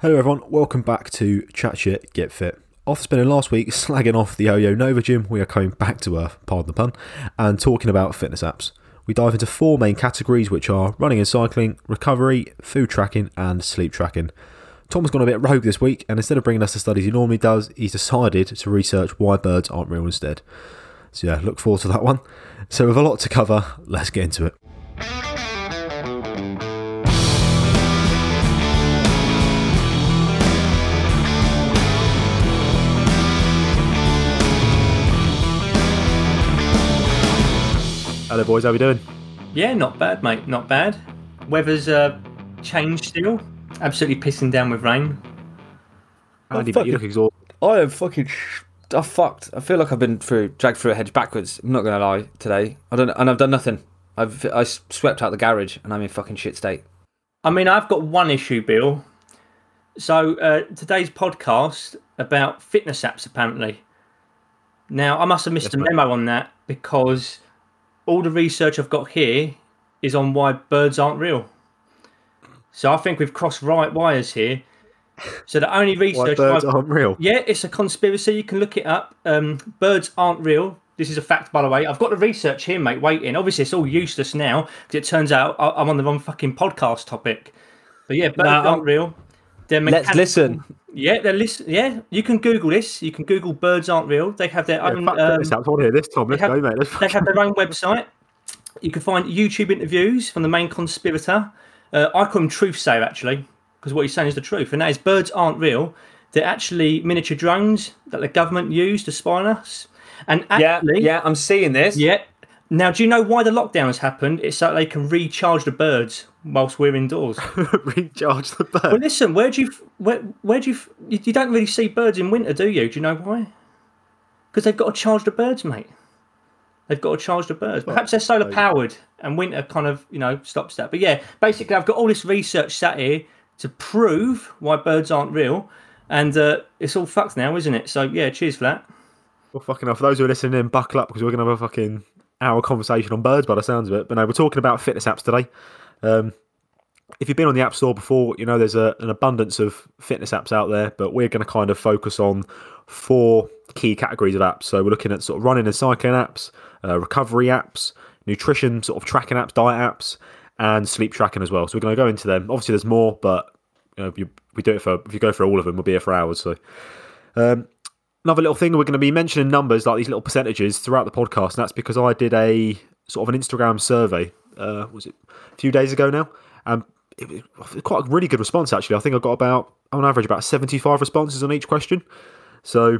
Hello, everyone. Welcome back to Chat Shit Get Fit. After spending last week slagging off the Yo Nova Gym, we are coming back to earth, pardon the pun, and talking about fitness apps. We dive into four main categories, which are running and cycling, recovery, food tracking, and sleep tracking. Tom's gone a bit rogue this week, and instead of bringing us the studies he normally does, he's decided to research why birds aren't real instead. So, yeah, look forward to that one. So, with a lot to cover, let's get into it. Hello, boys. How we doing? Yeah, not bad, mate. Not bad. Weather's uh, changed still. Absolutely pissing down with rain. Andy, but you you. look exhausted. I am fucking. Sh- I fucked. I feel like I've been through dragged through a hedge backwards. I'm not gonna lie. Today, I don't, and I've done nothing. I've I swept out the garage, and I'm in fucking shit state. I mean, I've got one issue, Bill. So uh, today's podcast about fitness apps, apparently. Now, I must have missed Yes, a mate. memo on that because all the research I've got here is on why birds aren't real. So I think we've crossed right wires here. So the only Why research birds I've aren't real? Yeah, it's a conspiracy. You can look it up. Um, birds aren't real. This is a fact, by the way. I've got the research here, mate, waiting. Obviously, it's all useless now because it turns out I- I'm on the wrong fucking podcast topic. But yeah, birds No, aren't I'm- real. They're Let's listen. Yeah, they're listen. Yeah, you can Google this. You can Google birds aren't real. They have their Yeah, own. fuck um, apps. I want to hear this, Tom. Let's have- go, mate. Let's they have their own website. You can find YouTube interviews from the main conspirator. Uh, I call him Truth Sayer, actually, because what he's saying is the truth. And that is birds aren't real. They're actually miniature drones that the government used to spy on us. And actually, yeah, I'm seeing this. yeah. Now, do you know why the lockdown has happened? It's so they can recharge the birds whilst we're indoors. recharge the bird. well, listen, where do you, where, where do you, you, don't really see birds in winter, do you? Do you know why? Because they've got to charge the birds, mate. They've got to charge the birds. Perhaps they're solar powered, and winter kind of, you know, stops that. But yeah, basically, I've got all this research sat here to prove why birds aren't real, and uh, it's all fucked now, isn't it? So yeah, cheers for that. Well, fucking hell. For those who are listening in, buckle up because we're going to have a fucking hour conversation on birds by the sounds of it. But no, we're talking about fitness apps today. Um, if you've been on the App Store before, you know there's a, an abundance of fitness apps out there, but we're going to kind of focus on four key categories of apps. So we're looking at sort of running and cycling apps, uh, recovery apps, nutrition sort of tracking apps, diet apps, and sleep tracking as well. So we're going to go into them. Obviously, there's more, but you know, you, we do it for if you go for all of them, we'll be here for hours. So another little thing we're going to be mentioning numbers like these little percentages throughout the podcast and that's because i did a sort of an instagram survey uh was it a few days ago now and it was quite a really good response actually i think i got about on average about 75 responses on each question so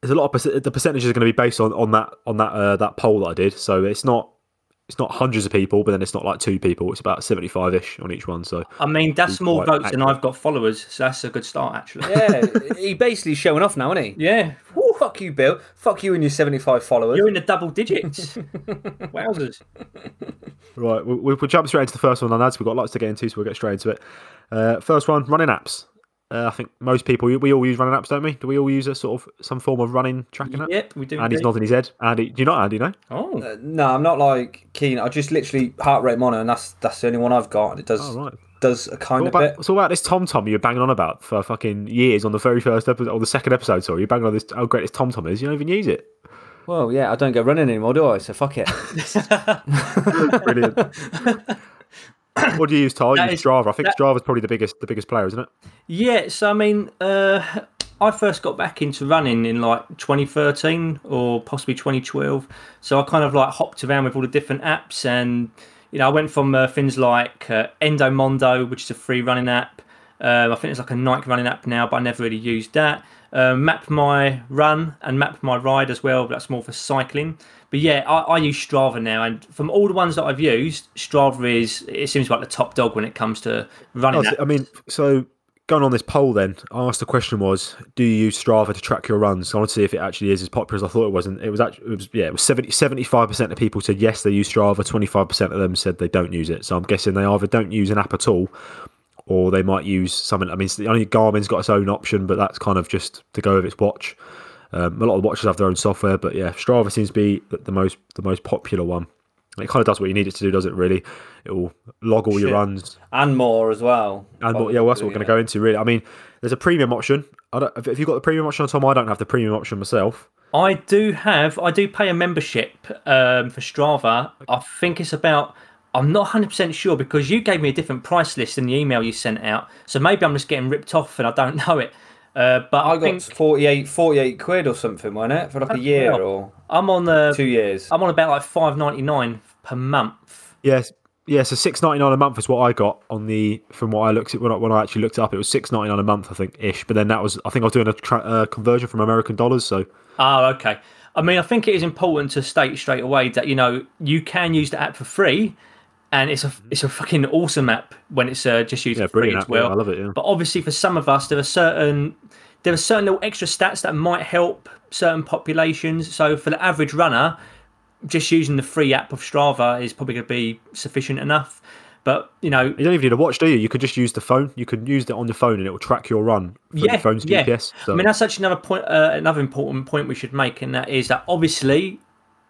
there's a lot of the percentages are going to be based on on that on that uh, that poll that i did so it's not it's not hundreds of people but then it's not like two people it's about 75ish on each one so I mean, that's Be more quite votes than. I've got followers, so that's a good start, actually. Yeah, he basically showing off now, isn't he? yeah. Woo, fuck you, Bill. Fuck you and your 75 followers. You're in the double digits. Wowzers. Right, we'll, we'll jump straight into the first one, then, lads. We've got lots to get into, so we'll get straight into it. Uh, first one, running apps. Uh, I think most people, we, we all use running apps, don't we? Do we all use a sort of some form of running tracking app? Yep, we do. Andy's indeed. nodding his head. Andy, do you not, Andy? No. Oh, Uh, no, I'm not like keen. I just literally heart rate monitor, and that's that's the only one I've got. and It does Oh, right. Does a kind What of about, bit. so about this Tom Tom you were banging on about for fucking years on the very first episode, or the second episode, sorry. You're banging on this, how great this Tom Tom is. You don't even use it. Well, yeah, I don't go running anymore, do I? So fuck it. Brilliant. what do you use, Ty? You use is- Strava. I think that- Strava's probably the biggest, the biggest player, isn't it? yeah. So I mean, uh, I first got back into running in like 2013 or possibly 2012. So I kind of like hopped around with all the different apps, and you know, I went from uh, things like uh, Endomondo, which is a free running app. Um, I think it's like a Nike running app now, but I never really used that. Um, map my run and map my ride as well, but that's more for cycling. But yeah, I, I use Strava now, and from all the ones that I've used, Strava is it seems like the top dog when it comes to running. Oh. I mean, so going on this poll, then I asked the question was, do you use Strava to track your runs? I want to see if it actually is as popular as I thought it was, and it was actually, it was yeah, it was 75 percent of people said yes, they use Strava. Twenty five percent of them said they don't use it. So I'm guessing they either don't use an app at all, or they might use something. I mean, only Garmin's got its own option, but that's kind of just to go with its watch. Um, a lot of watches have their own software, but yeah, Strava seems to be the most the most popular one. It kind of does what you need it to do, does it? Really, it will log all your runs and more as well. and more, yeah, well, that's what we're going to go into. Really, I mean, there's a premium option. I don't, if you've got the premium option on Tom, I don't have the premium option myself. I do have, I do pay a membership um, for Strava. I think it's about, I'm not 100% sure because you gave me a different price list in the email you sent out. So maybe I'm just getting ripped off and I don't know it. Uh, but I, I got think 48, 48 quid or something, wasn't it, for like a year or I'm on the, two years? I'm on about like 5.99 per month. Yes, yeah. So six ninety nine a month is what I got on the from what I looked at when I, when I actually looked it up. It was six ninety nine a month, I think, ish. But then that was I think I was doing a tra- uh, conversion from American dollars. So Oh, okay. I mean, I think it is important to state straight away that you know you can use the app for free, and it's a it's a fucking awesome app when it's uh, just used yeah, for free brilliant. as app, yeah, well. I love it. Yeah. But obviously, for some of us, there are certain there are certain little extra stats that might help certain populations. So for the average runner, just using the free app of Strava is probably going to be sufficient enough. But you know, You don't even need a watch, do you? You could just use the phone. You could use it on the phone, and it will track your run yeah, your phone's yeah. GPS. So I mean, that's actually another point, uh, another important point we should make, and that is that obviously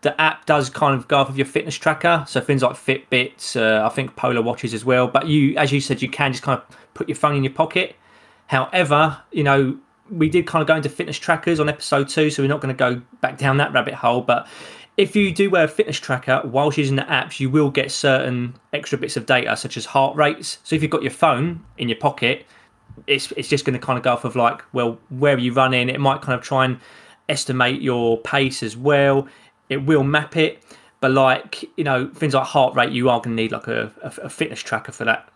the app does kind of go off of your fitness tracker, so things like Fitbits, uh, I think Polar watches as well. But you, as you said, you can just kind of put your phone in your pocket. However, you know, we did kind of go into fitness trackers on episode two, so we're not going to go back down that rabbit hole. But if you do wear a fitness tracker whilst using the apps, you will get certain extra bits of data, such as heart rates. So if you've got your phone in your pocket, it's it's just going to kind of go off of like, well, where are you running? It might kind of try and estimate your pace as well. It will map it, but like you know, things like heart rate, you are going to need like a, a, a fitness tracker for that.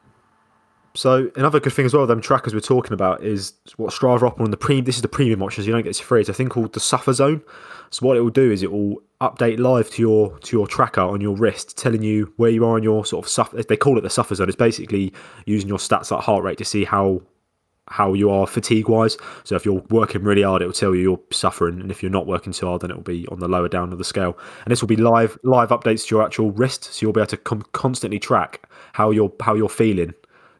So another good thing as well, them trackers we're talking about is what Strava offer on the pre. This is the premium option, so you don't get it free. It's a thing called the Suffer Zone. So what it will do is it will update live to your to your tracker on your wrist, telling you where you are on your sort of suffer. They call it the Suffer Zone. It's basically using your stats like heart rate to see how how you are fatigue wise. So if you're working really hard, it will tell you you're suffering, and if you're not working too hard, then it will be on the lower down of the scale. And this will be live live updates to your actual wrist, so you'll be able to com- constantly track how you're how you're feeling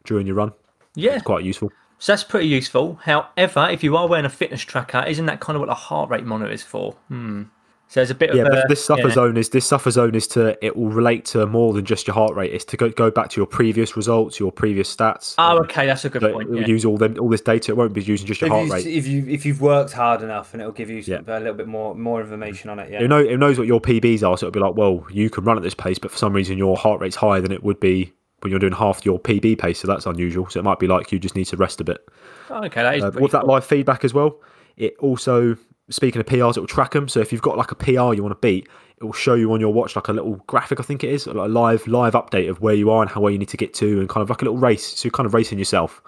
during your run. Yeah, It's quite useful. so that's pretty useful. However, if you are wearing a fitness tracker, isn't that kind of what a heart rate monitor is for? Hmm. So there's a bit Yeah, of a, this suffer yeah. zone is this suffer zone is to it will relate to more than just your heart rate. It's to go, go back to your previous results, your previous stats. Oh, okay, that's a good So point. it will Yeah. use all them all this data. It won't be using just your If heart you, rate. if you if you've worked hard enough, and it'll give you Yeah. a little bit more more information on it. Yeah. It, know, it knows what your PBs are, so it'll be like, well, you can run at this pace, but for some reason your heart rate's higher than it would be when you're doing half your PB pace. So that's unusual. So it might be like you just need to rest a bit. Oh, okay, that is Uh, with that cool. live feedback as well, it also speaking of PRs, it will track them. So if you've got like a PR you want to beat, it will show you on your watch like a little graphic. I think it is like a live live update of where you are and how well you need to get to, and kind of like a little race. So you're kind of racing yourself.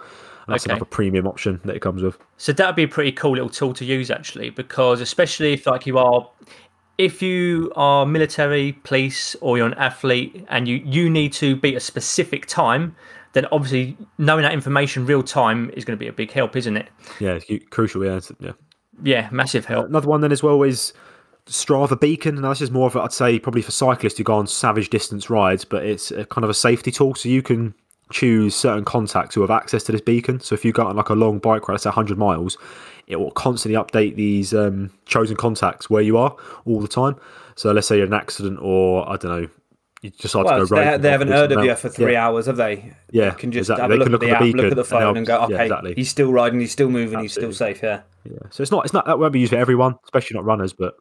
And that's Okay. another premium option that it comes with. So that would be a pretty cool little tool to use actually, because especially if like you are, if you are military, police, or you're an athlete, and you you need to beat a specific time, then obviously knowing that information real time is going to be a big help, isn't it? Yeah, it's crucial. Yeah, yeah. Yeah, massive help. Another one then as well is Strava Beacon. Now this is more of a, I'd say probably for cyclists who go on savage distance rides, but it's a kind of a safety tool. So you can choose certain contacts who have access to this beacon. So if you go on like a long bike ride, let's say 100 miles, it will constantly update these um, chosen contacts where you are all the time. So let's say you're in an accident or I don't know, you decide Well, to so go they, rogue. they haven't heard of you for three yeah. hours, have they? Yeah, You can just exactly. have a look can at the, look app, look at the phone, help- and go, yeah, okay, exactly. he's still riding, he's still moving, he's still safe. Yeah. Yeah. So it's not, it's not that won't be used for everyone, especially not runners, but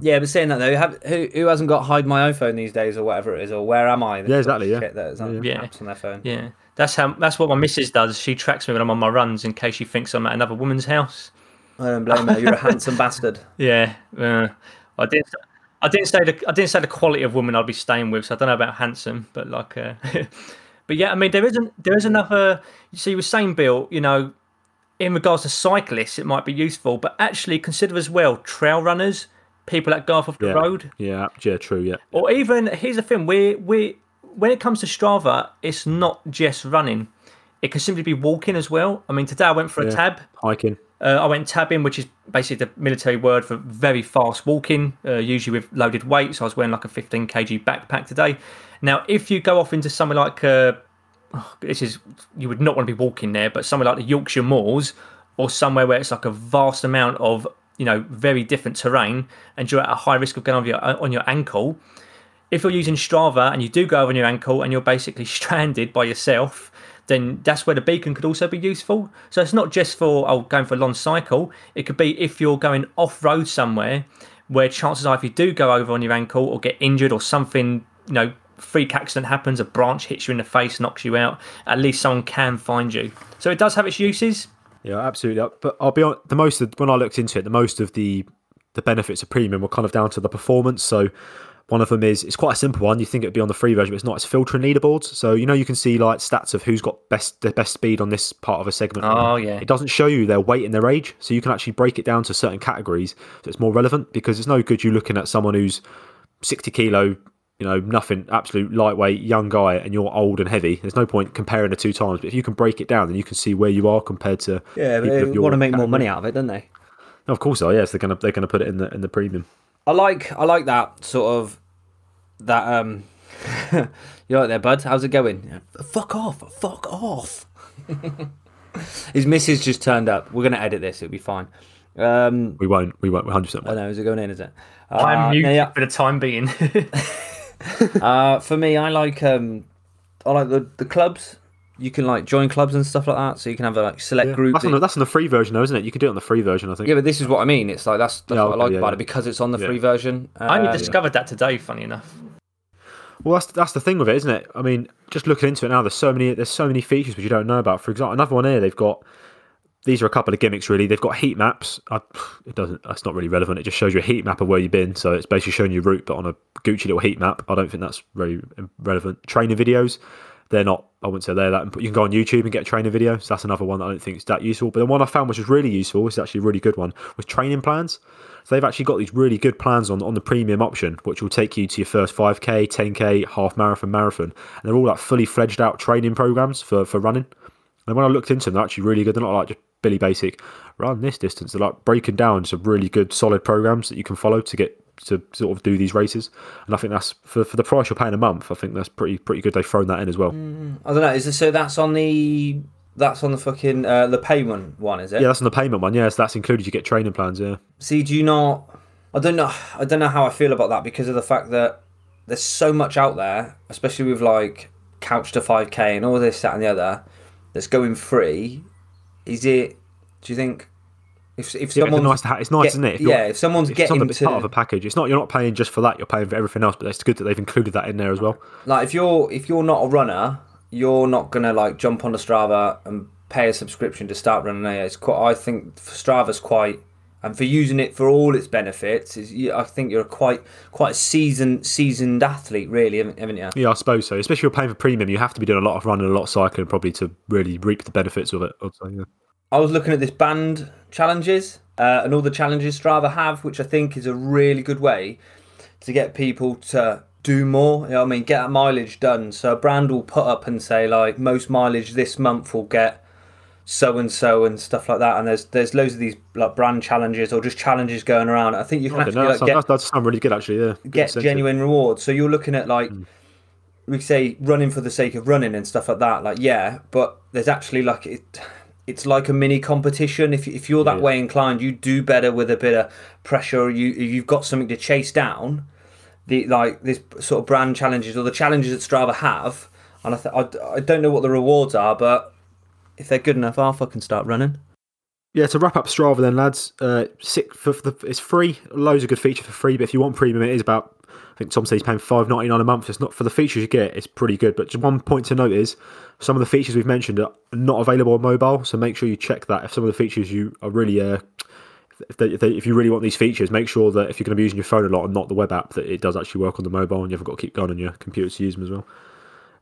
Yeah, but saying that though, have, who who hasn't got hide my iPhone these days or whatever it is, or where am I? Yeah, exactly, yeah. Shit that is on Yeah. apps on their phone. Yeah, that's how that's what my missus does. She tracks me when I'm on my runs in case she thinks I'm at another woman's house. I don't blame her. You're a handsome bastard. Yeah, uh, I didn't. I didn't say the I didn't say the quality of woman I'd be staying with, so I don't know about handsome, but like, uh, but yeah, I mean there isn't there is another. So you were saying, Bill, you know, in regards to cyclists, it might be useful, but actually consider as well trail runners, people that go off of the yeah, road, yeah, yeah, true, yeah. or even here's the thing: we we when it comes to Strava, it's not just running; it can simply be walking as well. I mean, today I went for a Yeah. tab. Hiking. Uh, I went tabbing, which is basically the military word for very fast walking, uh, usually with loaded weights. So I was wearing like a 15 kg backpack today. Now, if you go off into somewhere like, uh, oh, this is, you would not want to be walking there, but somewhere like the Yorkshire Moors or somewhere where it's like a vast amount of, you know, very different terrain and you're at a high risk of going on your, on your ankle, if you're using Strava and you do go over on your ankle and you're basically stranded by yourself, then that's where the beacon could also be useful. So it's not just for oh going for a long cycle. It could be if you're going off road somewhere, where chances are if you do go over on your ankle or get injured or something, you know, freak accident happens, a branch hits you in the face, knocks you out. At least someone can find you. So it does have its uses. Yeah, absolutely. Uh, but I'll be on the most of when I looked into it, the most of the the benefits of premium were kind of down to the performance. So one of them is it's quite a simple one. You think it'd be on the free version, but it's not. It's filtering leaderboards. So you know you can see like stats of who's got best the best speed on this part of a segment. Oh yeah. It doesn't show you their weight and their age, so you can actually break it down to certain categories. So it's more relevant because it's no good you looking at someone who's sixty kilo, you know, nothing, absolute lightweight young guy, and you're old and heavy. There's no point comparing the two times. But if you can break it down, then you can see where you are compared to Yeah, people of they want to make more money out of it, don't they? Of course, so yes, they're gonna they're gonna put it in the in the premium. I like I like that sort of that um you like there, bud? How's it going? Fuck off, fuck off. His missus just turned up. We're gonna edit this, it'll be fine. Um We won't. We won't. Hundred percent. I know, is it going in, is it? Uh, I'm muted yeah, for the time being. uh, for me I like um I like the, the clubs. You can like join clubs and stuff like that, so you can have a like select group. That's on, the, that's on the free version, though, isn't it? You can do it on the free version, I think. yeah, but this is what I mean. It's like that's, that's Yeah, what I like yeah, about yeah. it because it's on the Yeah. free version. I only Uh, discovered that today. Funny enough. Well, that's that's the thing with it, isn't it? I mean, just looking into it now, there's so many there's so many features which you don't know about. For example, another one here, they've got these are a couple of gimmicks really. They've got heat maps. I, it doesn't. That's not really relevant. It just shows you a heat map of where you've been. So it's basically showing you route, but on a Gucci little heat map. I don't think that's very relevant. Training videos. They're not. I wouldn't say they're that. But You can go on YouTube and get a training video. So that's another one that I don't think is that useful. But the one I found which was really useful, which is actually a really good one, was training plans. So they've actually got these really good plans on on the premium option, which will take you to your first 5k, 10k, half marathon, marathon, and they're all like fully fledged out training programs for for running. And when I looked into them, they're actually really good. They're not like just Billy Basic run this distance. They're like breaking down some really good, solid programs that you can follow to get to sort of do these races. And I think that's for, for the price you're paying a month. I think that's pretty pretty good. They've thrown that in as well. I don't know. Is it, so that's on the that's on the fucking uh, the payment one, is it? Yeah, that's on the payment one. Yeah, so that's included. You get training plans. Yeah, See, do you not? I don't know. I don't know how I feel about that because of the fact that there's so much out there, especially with like Couch to 5K and all this, that, and the other, that's going free. Is it? Do you think if if yeah it's someone's nice to ha- It's nice, get- isn't it? If yeah, if someone's it's getting that's to part of a package. It's not you're not paying just for that. You're paying for everything else. But it's good that they've included that in there as well. like if you're if you're not a runner, you're not gonna like jump on the Strava and pay a subscription to start running. There, it's quite. I think Strava's quite, and for using it for all its benefits, is I think you're quite quite a seasoned seasoned athlete, really, haven't, haven't you? Yeah, I suppose so. Especially if you're paying for premium, you have to be doing a lot of running, a lot of cycling, probably to really reap the benefits of it. I'd say, yeah. I was looking at this band challenges uh, and all the challenges Strava have, which I think is a really good way to get people to do more. You know what I mean? Get mileage done. So a brand will put up and say like most mileage this month will get so and so and stuff like that. And there's there's loads of these like brand challenges or just challenges going around. I think you can don't actually like, get that really good, actually. Yeah, Good get genuine rewards. So you're looking at like Hmm. we say running for the sake of running and stuff like that. Like yeah, but there's actually like it. It's like a mini competition. If if you're that Yeah. way inclined, you do better with a bit of pressure. You you've got something to chase down. The like this sort of brand challenges or the challenges that Strava have, and I th- I, I don't know what the rewards are, but if they're good enough, I'll fucking start running. Yeah, to wrap up Strava then, lads. Uh, sick for, the, it's free. Loads of good features for free, but if you want premium, it is about. I think Tom said he's paying five ninety nine a month. It's not for the features you get. It's pretty good. But just one point to note is some of the features we've mentioned are not available on mobile. So make sure you check that. If some of the features you are really, uh, if, they, if, they, if you really want these features, make sure that if you're going to be using your phone a lot and not the web app, that it does actually work on the mobile, and you haven't got to keep going on your computer to use them as well.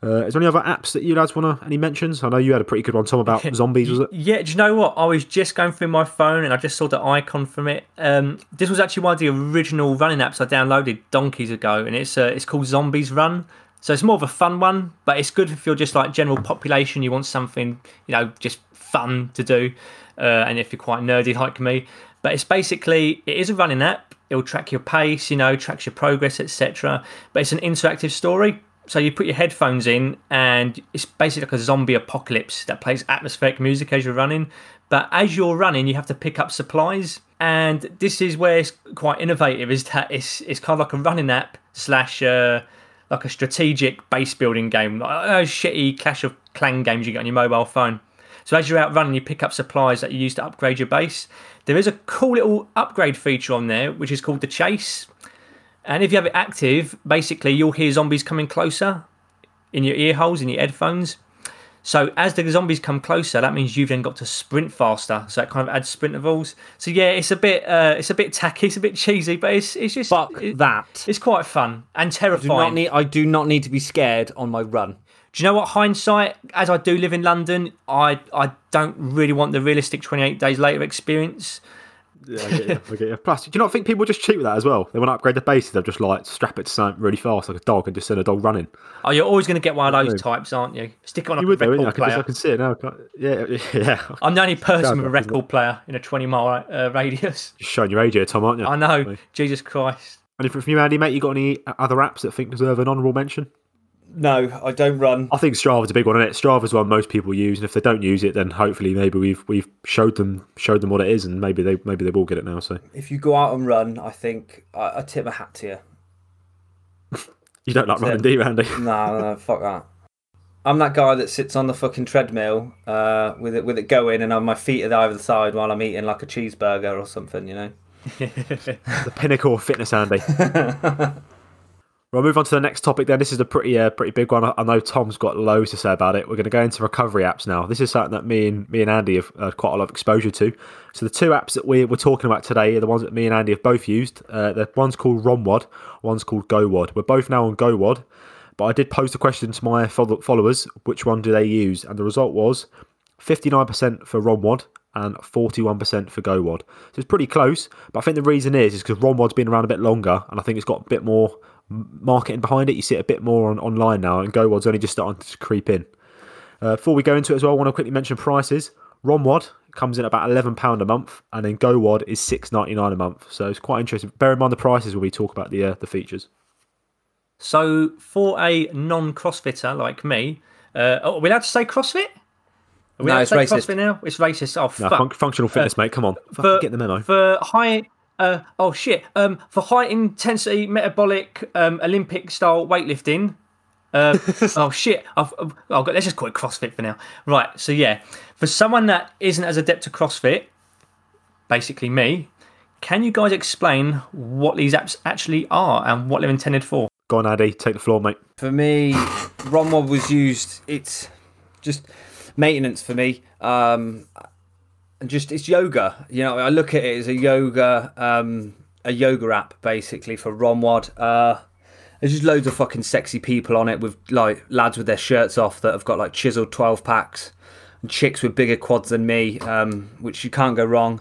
Uh, is there any other apps that you lads want to any mentions? I know you had a pretty good one, Tom, about zombies, was it? Yeah, do you know what? I was just going through my phone and I just saw the icon from it. Um, this was actually one of the original running apps I downloaded donkeys ago, and it's uh, it's called Zombies Run. So it's more of a fun one, but it's good if you're just like general population. You want something, you know, just fun to do, uh, and if you're quite nerdy like me. But it's basically it is a running app. It'll track your pace, you know, tracks your progress, etc. But it's an interactive story. So you put your headphones in, and it's basically like a zombie apocalypse that plays atmospheric music as you're running. But as you're running, you have to pick up supplies, and this is where it's quite innovative. Is that it's it's kind of like a running app slash uh, like a strategic base building game, like those shitty Clash of Clan games you get on your mobile phone. So as you're out running, you pick up supplies that you use to upgrade your base. There is a cool little upgrade feature on there, which is called the chase. And if you have it active, basically you'll hear zombies coming closer in your ear holes, in your headphones. So as the zombies come closer, that means you've then got to sprint faster. So that kind of adds sprint intervals. So yeah, it's a bit uh, it's a bit tacky, it's a bit cheesy, but it's it's just Fuck it- that. It's quite fun and do terrifying. not need, I do not need to be scared on my run. Do you know what? Hindsight, as I do live in London, I I don't really want the realistic 28 days later experience. Yeah, I get you. I get you. Plus, do you not think people just cheat with that as well? They want to upgrade the bases. they'll just like strap it to something really fast, like a dog, and just send a dog running. Oh, you're always going to get one of those types, aren't you? Stick on a would record? I can, just, I can see it now. Yeah, yeah. I'm the only person with a record player in a 20 mile uh, radius. Just showing your age here, Tom, aren't you? I know. Jesus Christ. Anything from you, Andy, mate? You got any other apps that think deserve an honourable mention? No, I don't run. I think Strava's a big one, isn't it? Strava's one most people use, and if they don't use it, then hopefully maybe we've we've showed them showed them what it is, and maybe they maybe they will get it now. So If you go out and run, I think I, I tip my hat to you. you don't like running, do you, Andy? No, no, no, fuck that. I'm that guy that sits on the fucking treadmill uh, with it with it going, and on my feet are either side while I'm eating like a cheeseburger or something. You know. the pinnacle of fitness, Andy. We'll move on to the next topic. Then this is a pretty, uh, pretty big one. I know Tom's got loads to say about it. We're going to go into recovery apps now. This is something that me and me and Andy have uh, quite a lot of exposure to. So the two apps that we, we're talking about today are the ones that me and Andy have both used. Uh, the one's called ROMWOD, one's called GOWOD. We're both now on GOWOD, but I did post a question to my followers: which one do they use? And the result was 59% for ROMWOD and 41% for GOWOD. So it's pretty close, but I think the reason is is because ROMWOD's been around a bit longer, and I think it's got a bit more marketing behind it. You see it a bit more on online now, and GOWOD's only just starting to creep in. Uh, before we go into it as well, I want to quickly mention prices. ROMWOD comes in about £11 a month, and then GOWOD is six ninety nine a month. So it's quite interesting. Bear in mind the prices when we talk about the uh, the features. So for a non-CrossFitter like me, uh, are we allowed to say CrossFit? Are we No, allowed it's to say racist. CrossFit now? It's racist. Oh No, fuck. fun- functional fitness, mate. Come on, for, get the memo. For high, uh, oh shit, um, for high intensity metabolic um, Olympic style weightlifting. Uh, oh shit, I've, I've oh, God, let's just call it CrossFit for now. Right, so yeah, for someone that isn't as adept to CrossFit, basically me, can you guys explain what these apps actually are and what they're intended for? Go on, Andy. Take the floor, mate. For me, ROMWOD was used. It's just maintenance for me. Um, and just it's yoga. You know, I look at it as a yoga, um, a yoga app basically for ROMWOD. Uh, there's just loads of fucking sexy people on it with like lads with their shirts off that have got like chiseled 12 packs and chicks with bigger quads than me, um, which you can't go wrong.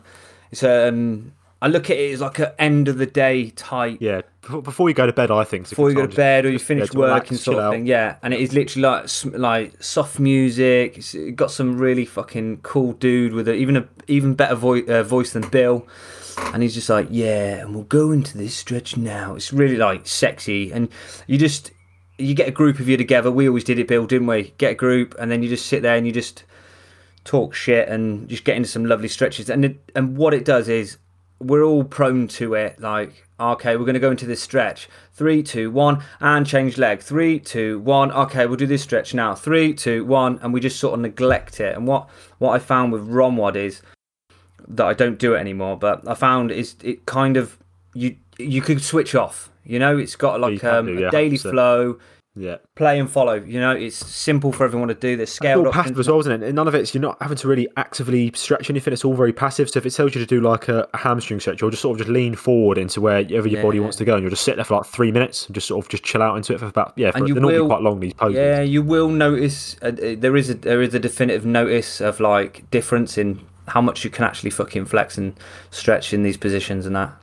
It's um, I look at it as like an end of the day type Yeah, before you go to bed, I think. before you go to bed or you finish yeah, relax, working sort of out. thing. Yeah, and it is literally like like soft music. It's got some really fucking cool dude with a, even a even better vo- uh, voice than Bill, and he's just like, yeah, and we'll go into this stretch now. It's really like sexy, and you just you get a group of you together. We always did it, Bill, didn't we? Get a group, and then you just sit there and you just talk shit and just get into some lovely stretches. And it, and what it does is we're all prone to it. Like, okay, we're going to go into this stretch. Three, two, one, and change leg. Three, two, one. Okay, we'll do this stretch now. Three, two, one, and we just sort of neglect it. And what what I found with ROMWOD is that I don't do it anymore. But I found is it kind of you you could switch off. You know, it's got like um, do, yeah, a daily 100%. flow, Yeah, play and follow. You know, it's simple for everyone to do. There's scaled all up. passive as well, isn't it? And none of it's you're not having to really actively stretch anything. It's all very passive. So if it tells you to do like a, a hamstring stretch, you'll just sort of just lean forward into wherever your body Yeah. wants to go, and you'll just sit there for like three minutes and just sort of just chill out into it for about yeah. For, And you they're normally will- quite long these poses. Yeah, you will notice uh, uh, there is a there is a definitive notice of like difference in how much you can actually fucking flex and stretch in these positions and that.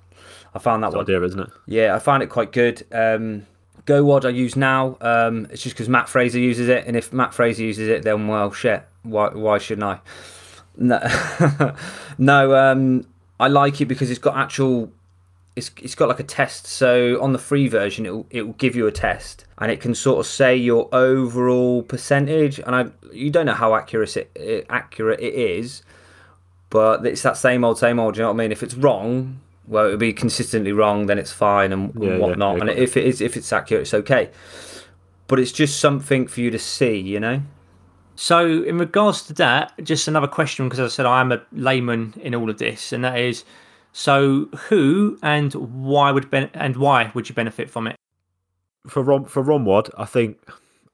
I found that one. idea, isn't it? Yeah, I find it quite good. Um, GOWOD I use now. Um, it's just because Mat Fraser uses it, and if Mat Fraser uses it, then well, shit. Why why shouldn't I? No, no. Um, I like it because it's got actual. It's it's got like a test. So on the free version, it it will give you a test, and it can sort of say your overall percentage. And I you don't know how accurate it, it accurate it is, but it's that same old, same old. Do you know what I mean? If it's wrong, well, it'll be consistently wrong, then it's fine and, and Yeah, yeah, whatnot. yeah, and if it is, if it's accurate, it's okay. But it's just something for you to see, you know. So, in regards to that, just another question because as I said, I am a layman in all of this, and that is, so who and why would ben- and why would you benefit from it? For Rom for ROMWOD, I think.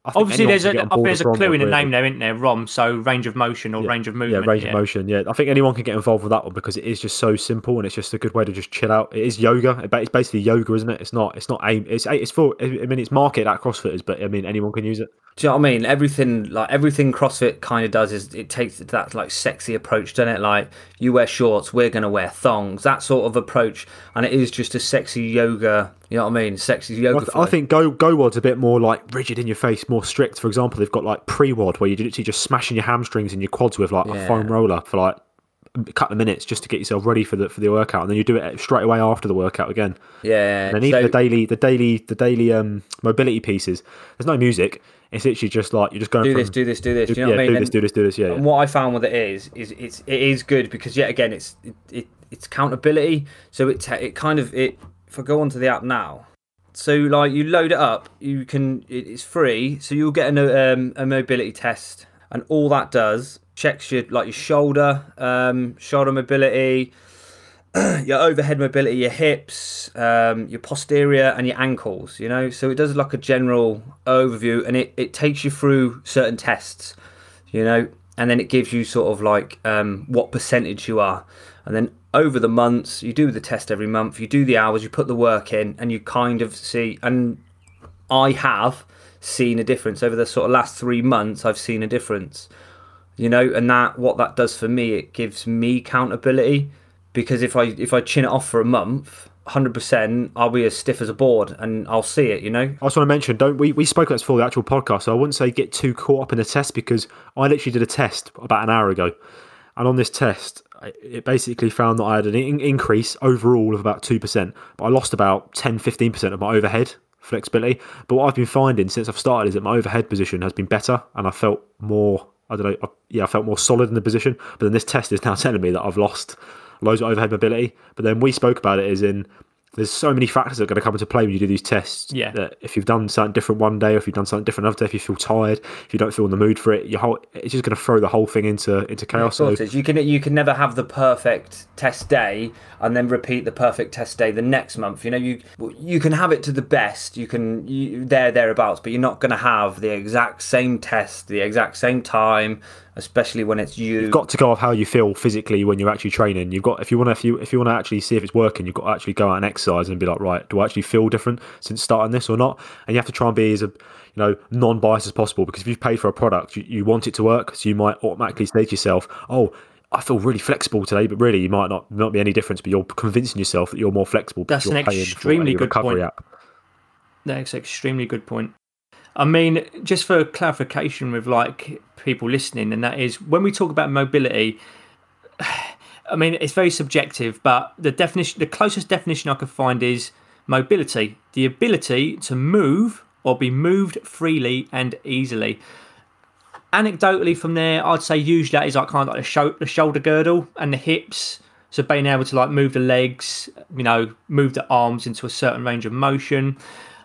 I think Obviously, there's a get on I think board there's a clue ROMWOD, in the really. name there, isn't there? Rom, so range of motion or range of movement. Yeah, movement. range of motion. Yeah, I think anyone can get involved with that one because it is just so simple and it's just a good way to just chill out. It is yoga. It It's basically yoga, isn't it? It's not. It's not aim. It's it's for. I mean, it's marketed at CrossFitters, but I mean, anyone can use it. Do you know what I mean? Everything like everything CrossFit kind of does is it takes that like sexy approach, doesn't it? Like you wear shorts, we're gonna wear thongs, that sort of approach, and it is just a sexy yoga. You know what I mean? Sexy yoga. I, th- I think Go GOWOD's a bit more like rigid in your face, more strict. For example, they've got like pre WOD where you're literally just smashing your hamstrings and your quads with like a foam roller for like a couple of minutes just to get yourself ready for the for the workout, and then you do it straight away after the workout again. yeah. And then even so- the daily, the daily, the daily um, mobility pieces. There's no music. It's literally just like you're just going do from this, do this, do this. Do you know yeah, what I mean? do this, do this, do this. Yeah, And yeah. what I found with it is, is it's it is good because yet again, it's it, it it's accountability. So it it kind of it. If I go onto the app now, so like you load it up, you can it's free. So you'll get a um, a mobility test, and all that does checks your like your shoulder, um, shoulder mobility, your overhead mobility, your hips, um, your posterior, and your ankles. You know, so it does like a general overview, and it, it takes you through certain tests. You know, and then it gives you sort of like um, what percentage you are, and then over the months you do the test every month, you do the hours, you put the work in, and you kind of see. And I have seen a difference over the sort of last three months. I've seen a difference you know and that what that does for me it gives me accountability because if i if i chin it off for a month 100% i'll be as stiff as a board and i'll see it you know I just want to mention, don't we? We spoke about this before the actual podcast, so I wouldn't say get too caught up in the test because I literally did a test about an hour ago, and on this test, it basically found that I had an in- increase overall of about two percent, but I lost about 10 15 percent of my overhead flexibility. But what I've been finding since I've started is that my overhead position has been better, and I felt more. I don't know. I, yeah, I felt more solid in the position. But then this test is now telling me that I've lost loads of overhead mobility. But then we spoke about it as in there's so many factors that are going to come into play when you do these tests. Yeah. That if you've done something different one day, or if you've done something different another day, if you feel tired, if you don't feel in the mood for it, your whole it's just going to throw the whole thing into into chaos. Of So you can you can never have the perfect test day and then repeat the perfect test day the next month you know you you can have it to the best you can you there thereabouts but you're not going to have the exact same test the exact same time especially when it's you you've got to go off how you feel physically when you're actually training. You've got if you want to if you if you want to actually see if it's working, you've got to actually go out and exercise and be like, right, do I actually feel different since starting this or not? And you have to try and be as a you know non-biased as possible because if you've paid for a product, you, you want it to work, so you might automatically say to yourself, oh. I feel really flexible today, but really you might not not be any difference. But you're convincing yourself that you're more flexible. because That's you're an paying for extremely a good recovery point. app. That's an extremely good point. I mean, just for clarification with like people listening, and that is when we talk about mobility. I mean, it's very subjective, but the definition, the closest definition I could find is mobility, the ability to move or be moved freely and easily. Anecdotally, from there, I'd say usually that is like kind of like the, sho- the shoulder girdle and the hips. So being able to like move the legs, you know, move the arms into a certain range of motion.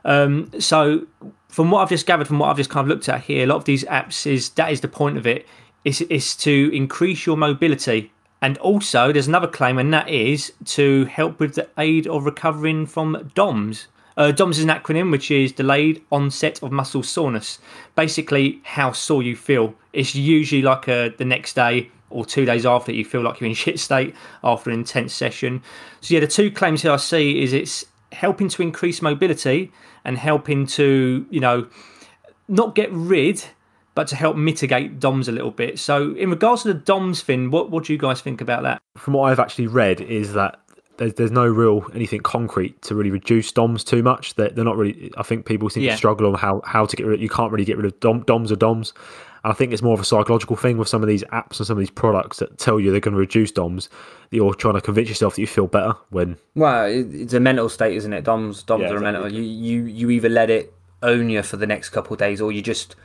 Um, so from what I've just gathered, from what I've just kind of looked at here, a lot of these apps is that is the point of it. Is is to increase your mobility, and also there's another claim, and that is to help with the aid of recovering from DOMS. Uh, DOMS is an acronym which is delayed onset of muscle soreness. Basically, how sore you feel. It's usually like a, the next day or two days after you feel like you're in shit state after an intense session. So yeah, the two claims here I see is it's helping to increase mobility and helping to you know not get rid but to help mitigate DOMS a little bit. So in regards to the DOMS thing, what what do you guys think about that? from what I've actually read is that there's, there's no real anything concrete to really reduce DOMs too much. They're, they're not really. I think people seem Yeah. to struggle on how, how to get rid. Of you can't really get rid of dom, DOMs or DOMs. And I think it's more of a psychological thing with some of these apps and some of these products that tell you they're going to reduce DOMs. That you're trying to convince yourself that you feel better when well it's a mental state isn't it doms doms Yeah, are a mental you, you you either let it own you for the next couple of days or you just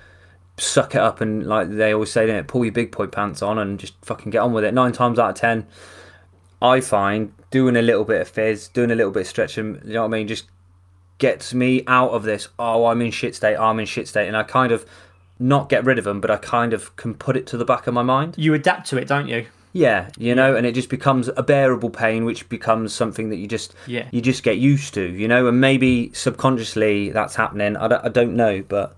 suck it up and like they always say, don't pull your big boy pants on and just fucking get on with it. Nine times out of ten, I find doing a little bit of fizz, doing a little bit of stretching, you know what I mean, just gets me out of this. Oh, I'm in shit state. I'm in shit state, and I kind of not get rid of them, but I kind of can put it to the back of my mind. You adapt to it, don't you? Yeah, you know, and it just becomes a bearable pain, which becomes something that you just Yeah. you just get used to, you know, and maybe subconsciously that's happening. I don't, I don't know, but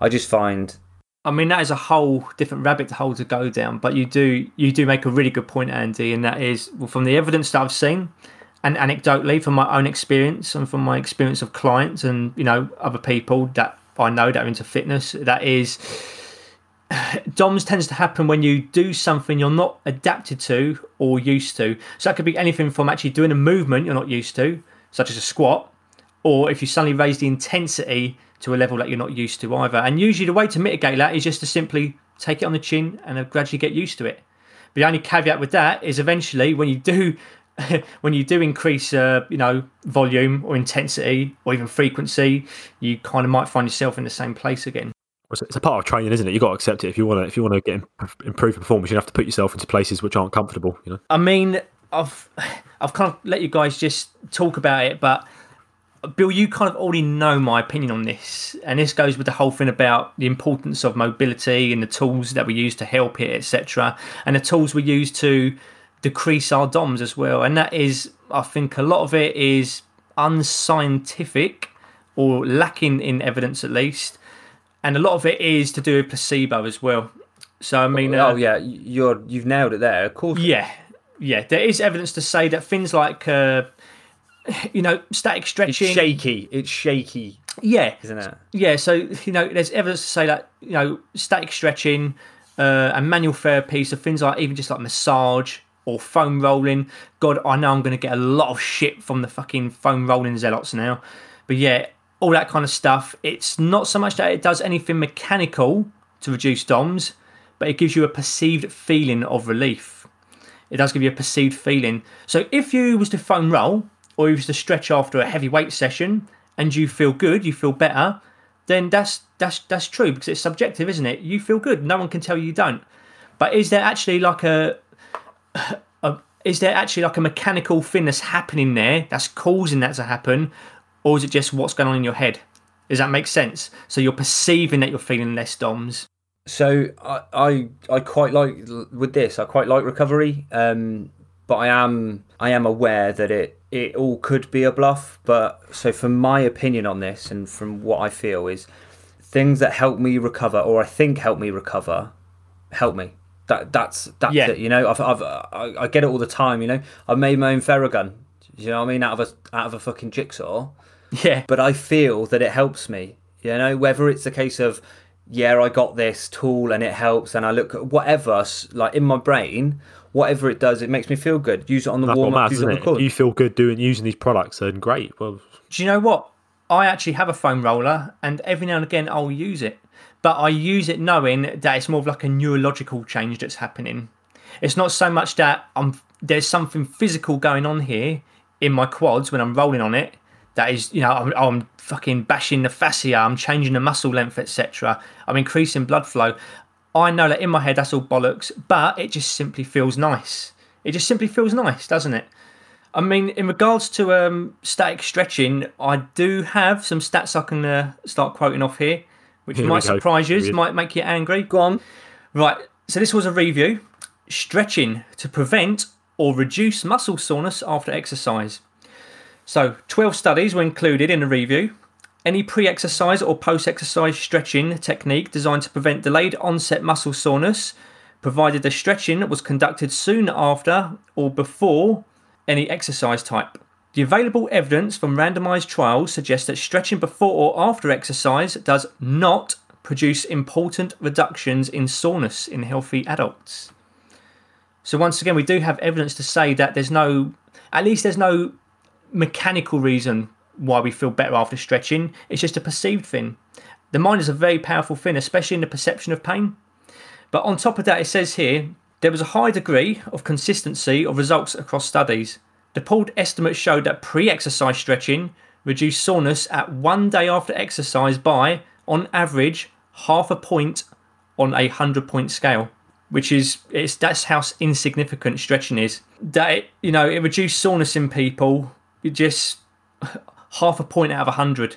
I just find I mean, that is a whole different rabbit hole to go down. But you do you do make a really good point, Andy, and that is well, from the evidence that I've seen, and anecdotally from my own experience and from my experience of clients and you know other people that I know that are into fitness. That is, DOMS tends to happen when you do something you're not adapted to or used to. So that could be anything from actually doing a movement you're not used to, such as a squat, or if you suddenly raise the intensity to a level that you're not used to either. And usually the way to mitigate that is just to simply take it on the chin and gradually get used to it. But the only caveat with that is eventually when you do when you do increase uh, you know volume or intensity or even frequency, you kind of might find yourself in the same place again. It's a part of training, isn't it? You've got to accept it if you want to. If you want to get im- improve performance, you have to put yourself into places which aren't comfortable. You know. I mean, I've I've kind of let you guys just talk about it, but Bill, you kind of already know my opinion on this, and this goes with the whole thing about the importance of mobility and the tools that we use to help it, etc., and the tools we use to decrease our DOMs as well. And that is, I think, a lot of it is unscientific or lacking in evidence, at least, and a lot of it is to do with placebo as well. So I mean, uh, oh yeah, you're you've nailed it there. Of course, yeah, yeah. There is evidence to say that things like, uh, you know, static stretching. it's shaky. It's shaky, yeah, isn't it? yeah. So you know, there's evidence to say that you know, static stretching uh, and manual therapy. So things like even just like massage or foam rolling. God, I know I'm going to get a lot of shit from the fucking foam rolling zealots now, but yeah, all that kind of stuff. It's not so much that it does anything mechanical to reduce DOMs, but it gives you a perceived feeling of relief. It does give you a perceived feeling. So if you was to foam roll or you was to stretch after a heavy weight session and you feel good, you feel better, then that's that's that's true because it's subjective, isn't it? You feel good. No one can tell you you don't. But is there actually like a, a is there actually like a mechanical thing that's happening there that's causing that to happen, or is it just what's going on in your head? Does that make sense? So you're perceiving that you're feeling less DOMs. So I, I I quite like with this. I quite like recovery, um, but I am I am aware that it it all could be a bluff. But so from my opinion on this, and from what I feel is things that help me recover, or I think help me recover, help me. That that's that's Yeah. it. You know, I've, I've I, I get it all the time. You know, I've made my own Theragun. You know what I mean? Out of a out of a fucking jigsaw Yeah, but I feel that it helps me. You know, whether it's a case of yeah, I got this tool and it helps, and I look at whatever, like in my brain, whatever it does, it makes me feel good. Use it on the That's warm up, use it on the. You feel good doing using these products, then great. Well, Do you know what? I actually have a foam roller, and every now and again I'll use it. But I use it knowing that it's more of like a neurological change that's happening. It's not so much that I'm there's something physical going on here in my quads when I'm rolling on it. That is, you know, I'm, I'm fucking bashing the fascia, I'm changing the muscle length, etc. I'm increasing blood flow. I know that in my head that's all bollocks, but it just simply feels nice. It just simply feels nice, doesn't it? I mean, in regards to um, static stretching, I do have some stats I can uh, start quoting off here, which Here might surprise you, might make you angry. Go on. Right, so this was a review stretching to prevent or reduce muscle soreness after exercise. So, 12 studies were included in the review. Any pre exercise or post exercise stretching technique designed to prevent delayed onset muscle soreness, provided the stretching was conducted soon after or before any exercise type. The available evidence from randomized trials suggests that stretching before or after exercise does not produce important reductions in soreness in healthy adults. So once again, we do have evidence to say that there's no, at least there's no mechanical reason why we feel better after stretching. It's just a perceived thing. The mind is a very powerful thing, especially in the perception of pain. But on top of that, it says here there was a high degree of consistency of results across studies. The pooled estimates showed that pre exercise stretching reduced soreness at one day after exercise by, on average, half a point on a hundred point scale, which is it's that's how insignificant stretching is. That it, you know it reduced soreness in people. It just half a point out of a hundred.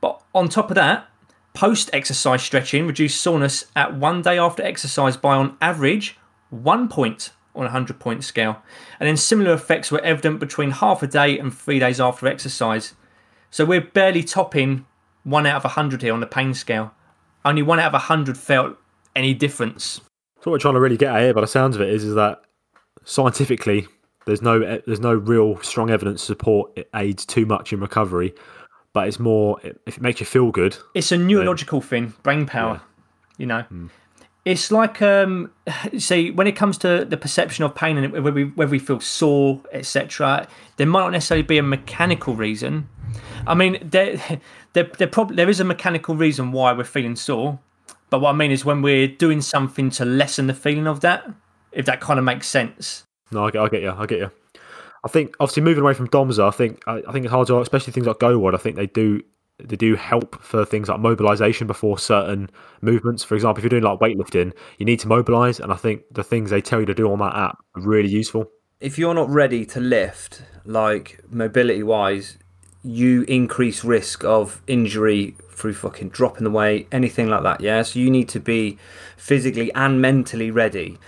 But on top of that, post exercise stretching reduced soreness at one day after exercise by on average one point on a 100 point scale. And then similar effects were evident between half a day and three days after exercise. So we're barely topping one out of 100 here on the pain scale. Only one out of 100 felt any difference. So what we're trying to really get at here, by the sounds of it, is, is that scientifically, there's no there's no real strong evidence to support it aids too much in recovery, but it's more if it makes you feel good. It's a neurological thing, brain power. Yeah. You know, mm. it's like um, see when it comes to the perception of pain and whether we whether we feel sore, etc. There might not necessarily be a mechanical reason. I mean, there there there, prob- there is a mechanical reason why we're feeling sore, but what I mean is when we're doing something to lessen the feeling of that, if that kind of makes sense. No, I get, I get you. I get you. I think obviously moving away from DOMSA, I think I, I think it's hard to, especially things like GOWOD. I think they do they do help for things like mobilization before certain movements. For example, if you're doing like weightlifting, you need to mobilize, and I think the things they tell you to do on that app are really useful. If you're not ready to lift, like mobility wise, you increase risk of injury through fucking dropping the weight, anything like that. Yeah, so you need to be physically and mentally ready.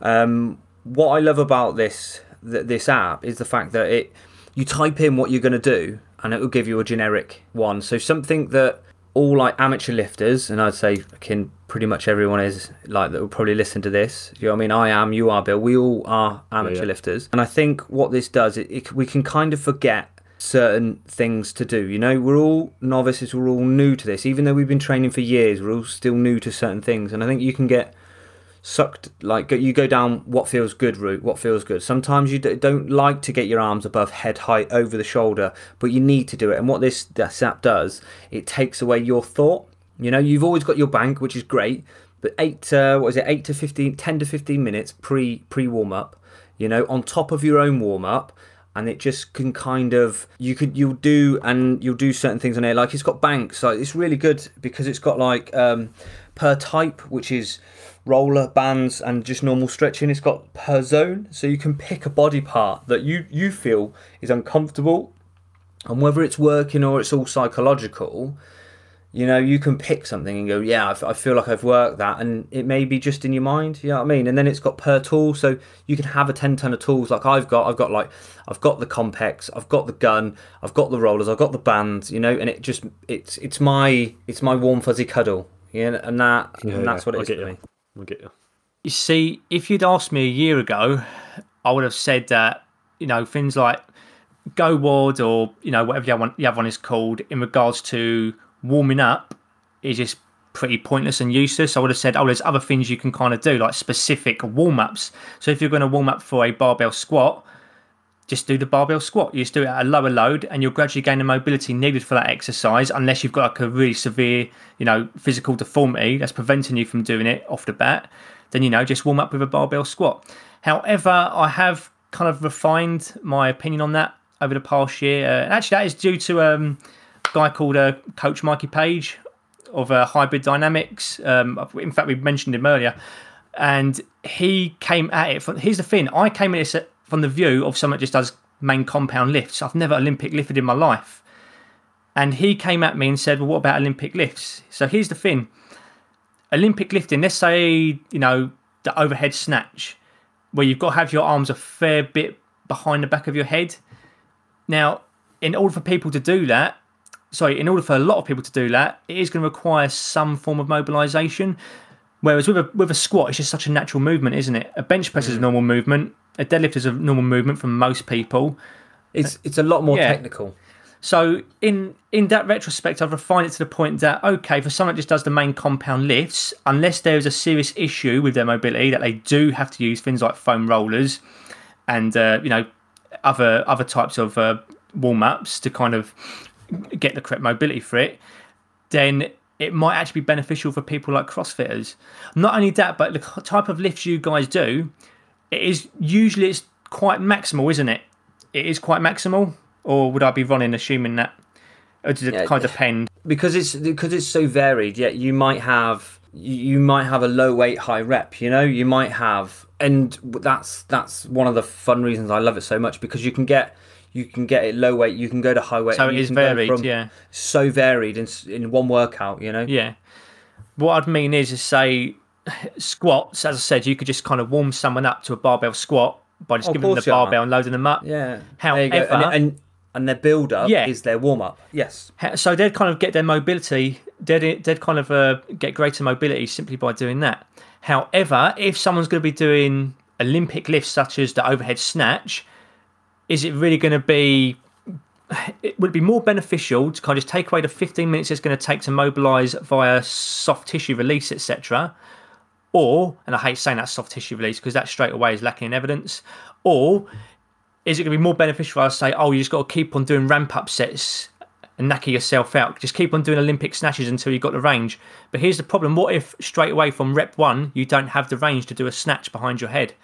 Um, what I love about this th- this app is the fact that it you type in what you're going to do and it will give you a generic one. So something that all like amateur lifters, and I'd say can pretty much everyone is like that will probably listen to this. You know what I mean? I am, you are, Bill. We all are amateur yeah, yeah. lifters, and I think what this does, it, it, we can kind of forget certain things to do. You know, we're all novices, we're all new to this. Even though we've been training for years, we're all still new to certain things, and I think you can get sucked like you go down what feels good route what feels good. Sometimes you don't like to get your arms above head height over the shoulder but you need to do it. And what this, this app does it takes away your thought. You know you've always got your bank which is great but 8 uh, what is it 8 to 15 10 to 15 minutes pre pre warm up you know on top of your own warm up and it just can kind of you could you'll do and you'll do certain things on there like it's got banks like it's really good because it's got like um, per type which is roller bands and just normal stretching. It's got per zone, so you can pick a body part that you you feel is uncomfortable, and whether it's working or it's all psychological. You know, you can pick something and go, yeah, I feel like I've worked that, and it may be just in your mind. You know what I mean? And then it's got per tool, so you can have a ten ton of tools like I've got. I've got like, I've got the Compex, I've got the gun, I've got the rollers, I've got the bands. You know, and it just it's it's my it's my warm fuzzy cuddle. Yeah, and that yeah, and that's yeah, what it is for me. We'll get you. You see, if you'd asked me a year ago, I would have said that you know things like GOWOD or you know whatever the other, one, the other one is called in regards to warming up is just pretty pointless and useless. I would have said, oh, there's other things you can kind of do, like specific warm ups. So if you're going to warm up for a barbell squat, just do the barbell squat. You just do it at a lower load, and you'll gradually gain the mobility needed for that exercise. Unless you've got like a really severe, you know, physical deformity that's preventing you from doing it off the bat, then you know just warm up with a barbell squat. However, I have kind of refined my opinion on that over the past year. Uh, actually, that is due to um, a guy called uh, Coach Mikey Page of uh, Hybrid Dynamics. Um, in fact, we mentioned him earlier, and he came at it. From, here's the thing: I came at it from the view of someone that just does main compound lifts. I've never Olympic lifted in my life. And he came at me and said, Well, what about Olympic lifts? So here's the thing Olympic lifting, let's say, you know, the overhead snatch, where you've got to have your arms a fair bit behind the back of your head. Now, in order for people to do that, sorry, in order for a lot of people to do that, it is going to require some form of mobilization. Whereas with a with a squat, it's just such a natural movement, isn't it? A bench press is a mm. normal movement a deadlift is a normal movement for most people. It's it's a lot more yeah. technical. So in in that retrospect, I've refined it to the point that okay, for someone that just does the main compound lifts, unless there is a serious issue with their mobility, that they do have to use things like foam rollers and uh, you know other other types of uh, warm ups to kind of get the correct mobility for it, then it might actually be beneficial for people like CrossFitters. Not only that, but the type of lifts you guys do it is usually it's quite maximal, isn't it? It is quite maximal, or would I be running assuming that? Or does it yeah, kind of depend? Because it's because it's so varied. Yet you might have you might have a low weight, high rep. You know, you might have, and that's that's one of the fun reasons I love it so much because you can get you can get it low weight, you can go to high weight. So it is varied, from- yeah. so varied in in one workout. You know, Yeah. What I'd mean is, is say squats. As I said, you could just kind of warm someone up to a barbell squat by just Of giving them the course you are. barbell and loading them up. yeah. However- There you go. and, and and their build up Yeah. is their warm up. Yes. So they'd kind of get their mobility. They'd, they'd kind of uh, get greater mobility simply by doing that. However, if someone's going to be doing Olympic lifts such as the overhead snatch, is it really going to be? It would it be more beneficial to kind of just take away the 15 minutes it's going to take to mobilize via soft tissue release, etc. Or, and I hate saying that soft tissue release because that straight away is lacking in evidence. Or is it going to be more beneficial I say, oh, you just got to keep on doing ramp up sets and knacker yourself out? Just keep on doing Olympic snatches until you've got the range. But here's the problem what if straight away from rep one, you don't have the range to do a snatch behind your head?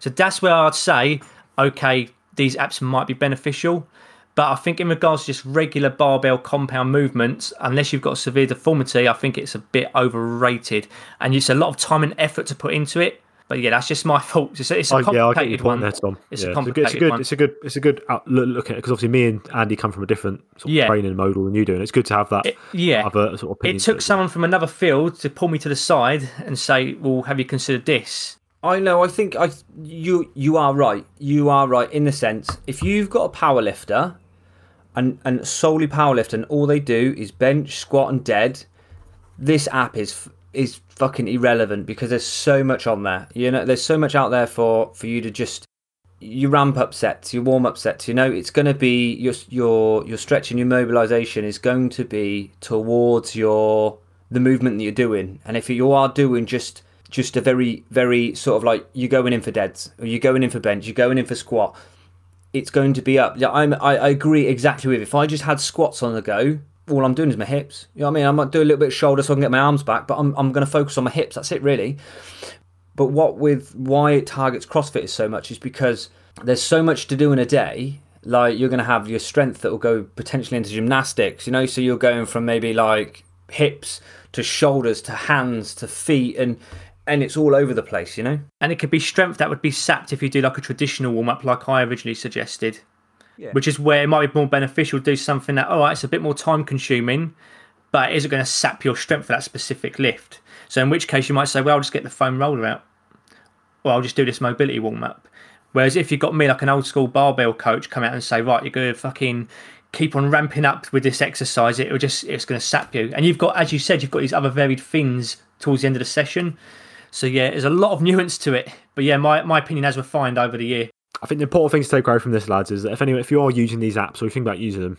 So that's where I'd say, okay, these apps might be beneficial. But I think in regards to just regular barbell compound movements, unless you've got severe deformity, I think it's a bit overrated. And it's a lot of time and effort to put into it. But yeah, that's just my thoughts. It's, a- it's a Oh, yeah, complicated your point one. there, Tom. It's yeah, a good- complicated it's a good, one. It's a good, it's a good uh, out- look, at it because obviously me and Andy come from a different sort of Yeah. training model than you do, and it's good to have that yeah. other sort of opinion. It took well. someone from another field to pull me to the side and say, "Well, have you considered this?" I know. I think I you you are right. You are right in the sense if you've got a power lifter and and solely power lift and all they do is bench, squat, and dead, this app is is fucking irrelevant because there's so much on there. You know, there's so much out there for for you to just your ramp up sets, your warm up sets. You know, it's going to be your your your stretch and your mobilization is going to be towards your the movement that you're doing. And if you are doing just just a very very sort of like you're going in for deads or you're going in for bench, you're going in for squat, it's going to be up. Yeah, I'm I, agree exactly with. If I just had squats on the go, all I'm doing is my hips. You know what I mean? I might do a little bit of shoulder so I can get my arms back, but I'm I'm going to focus on my hips. That's it really. But what with why it targets CrossFit so much is because there's so much to do in a day. Like you're going to have your strength that will go potentially into gymnastics, you know. So you're going from maybe like hips to shoulders to hands to feet, and and it's all over the place, you know. And it could be strength that would be sapped if you do like a traditional warm up, like I originally suggested. Yeah. Which is where it might be more beneficial to do something that, all right, it's a bit more time consuming, but is it going to sap your strength for that specific lift? So, in which case, you might say, well, I'll just get the foam roller out, or I'll just do this mobility warm up. Whereas if you've got me, like an old school barbell coach, come out and say, right, you're going to fucking keep on ramping up with this exercise, it will just, it's going to sap you. And you've got, as you said, you've got these other varied things towards the end of the session. So, yeah, there's a lot of nuance to it. But yeah, my, my opinion has refined over the year. I think the important thing to take away from this, lads, is that if anyone, if you are using these apps or you think about using them,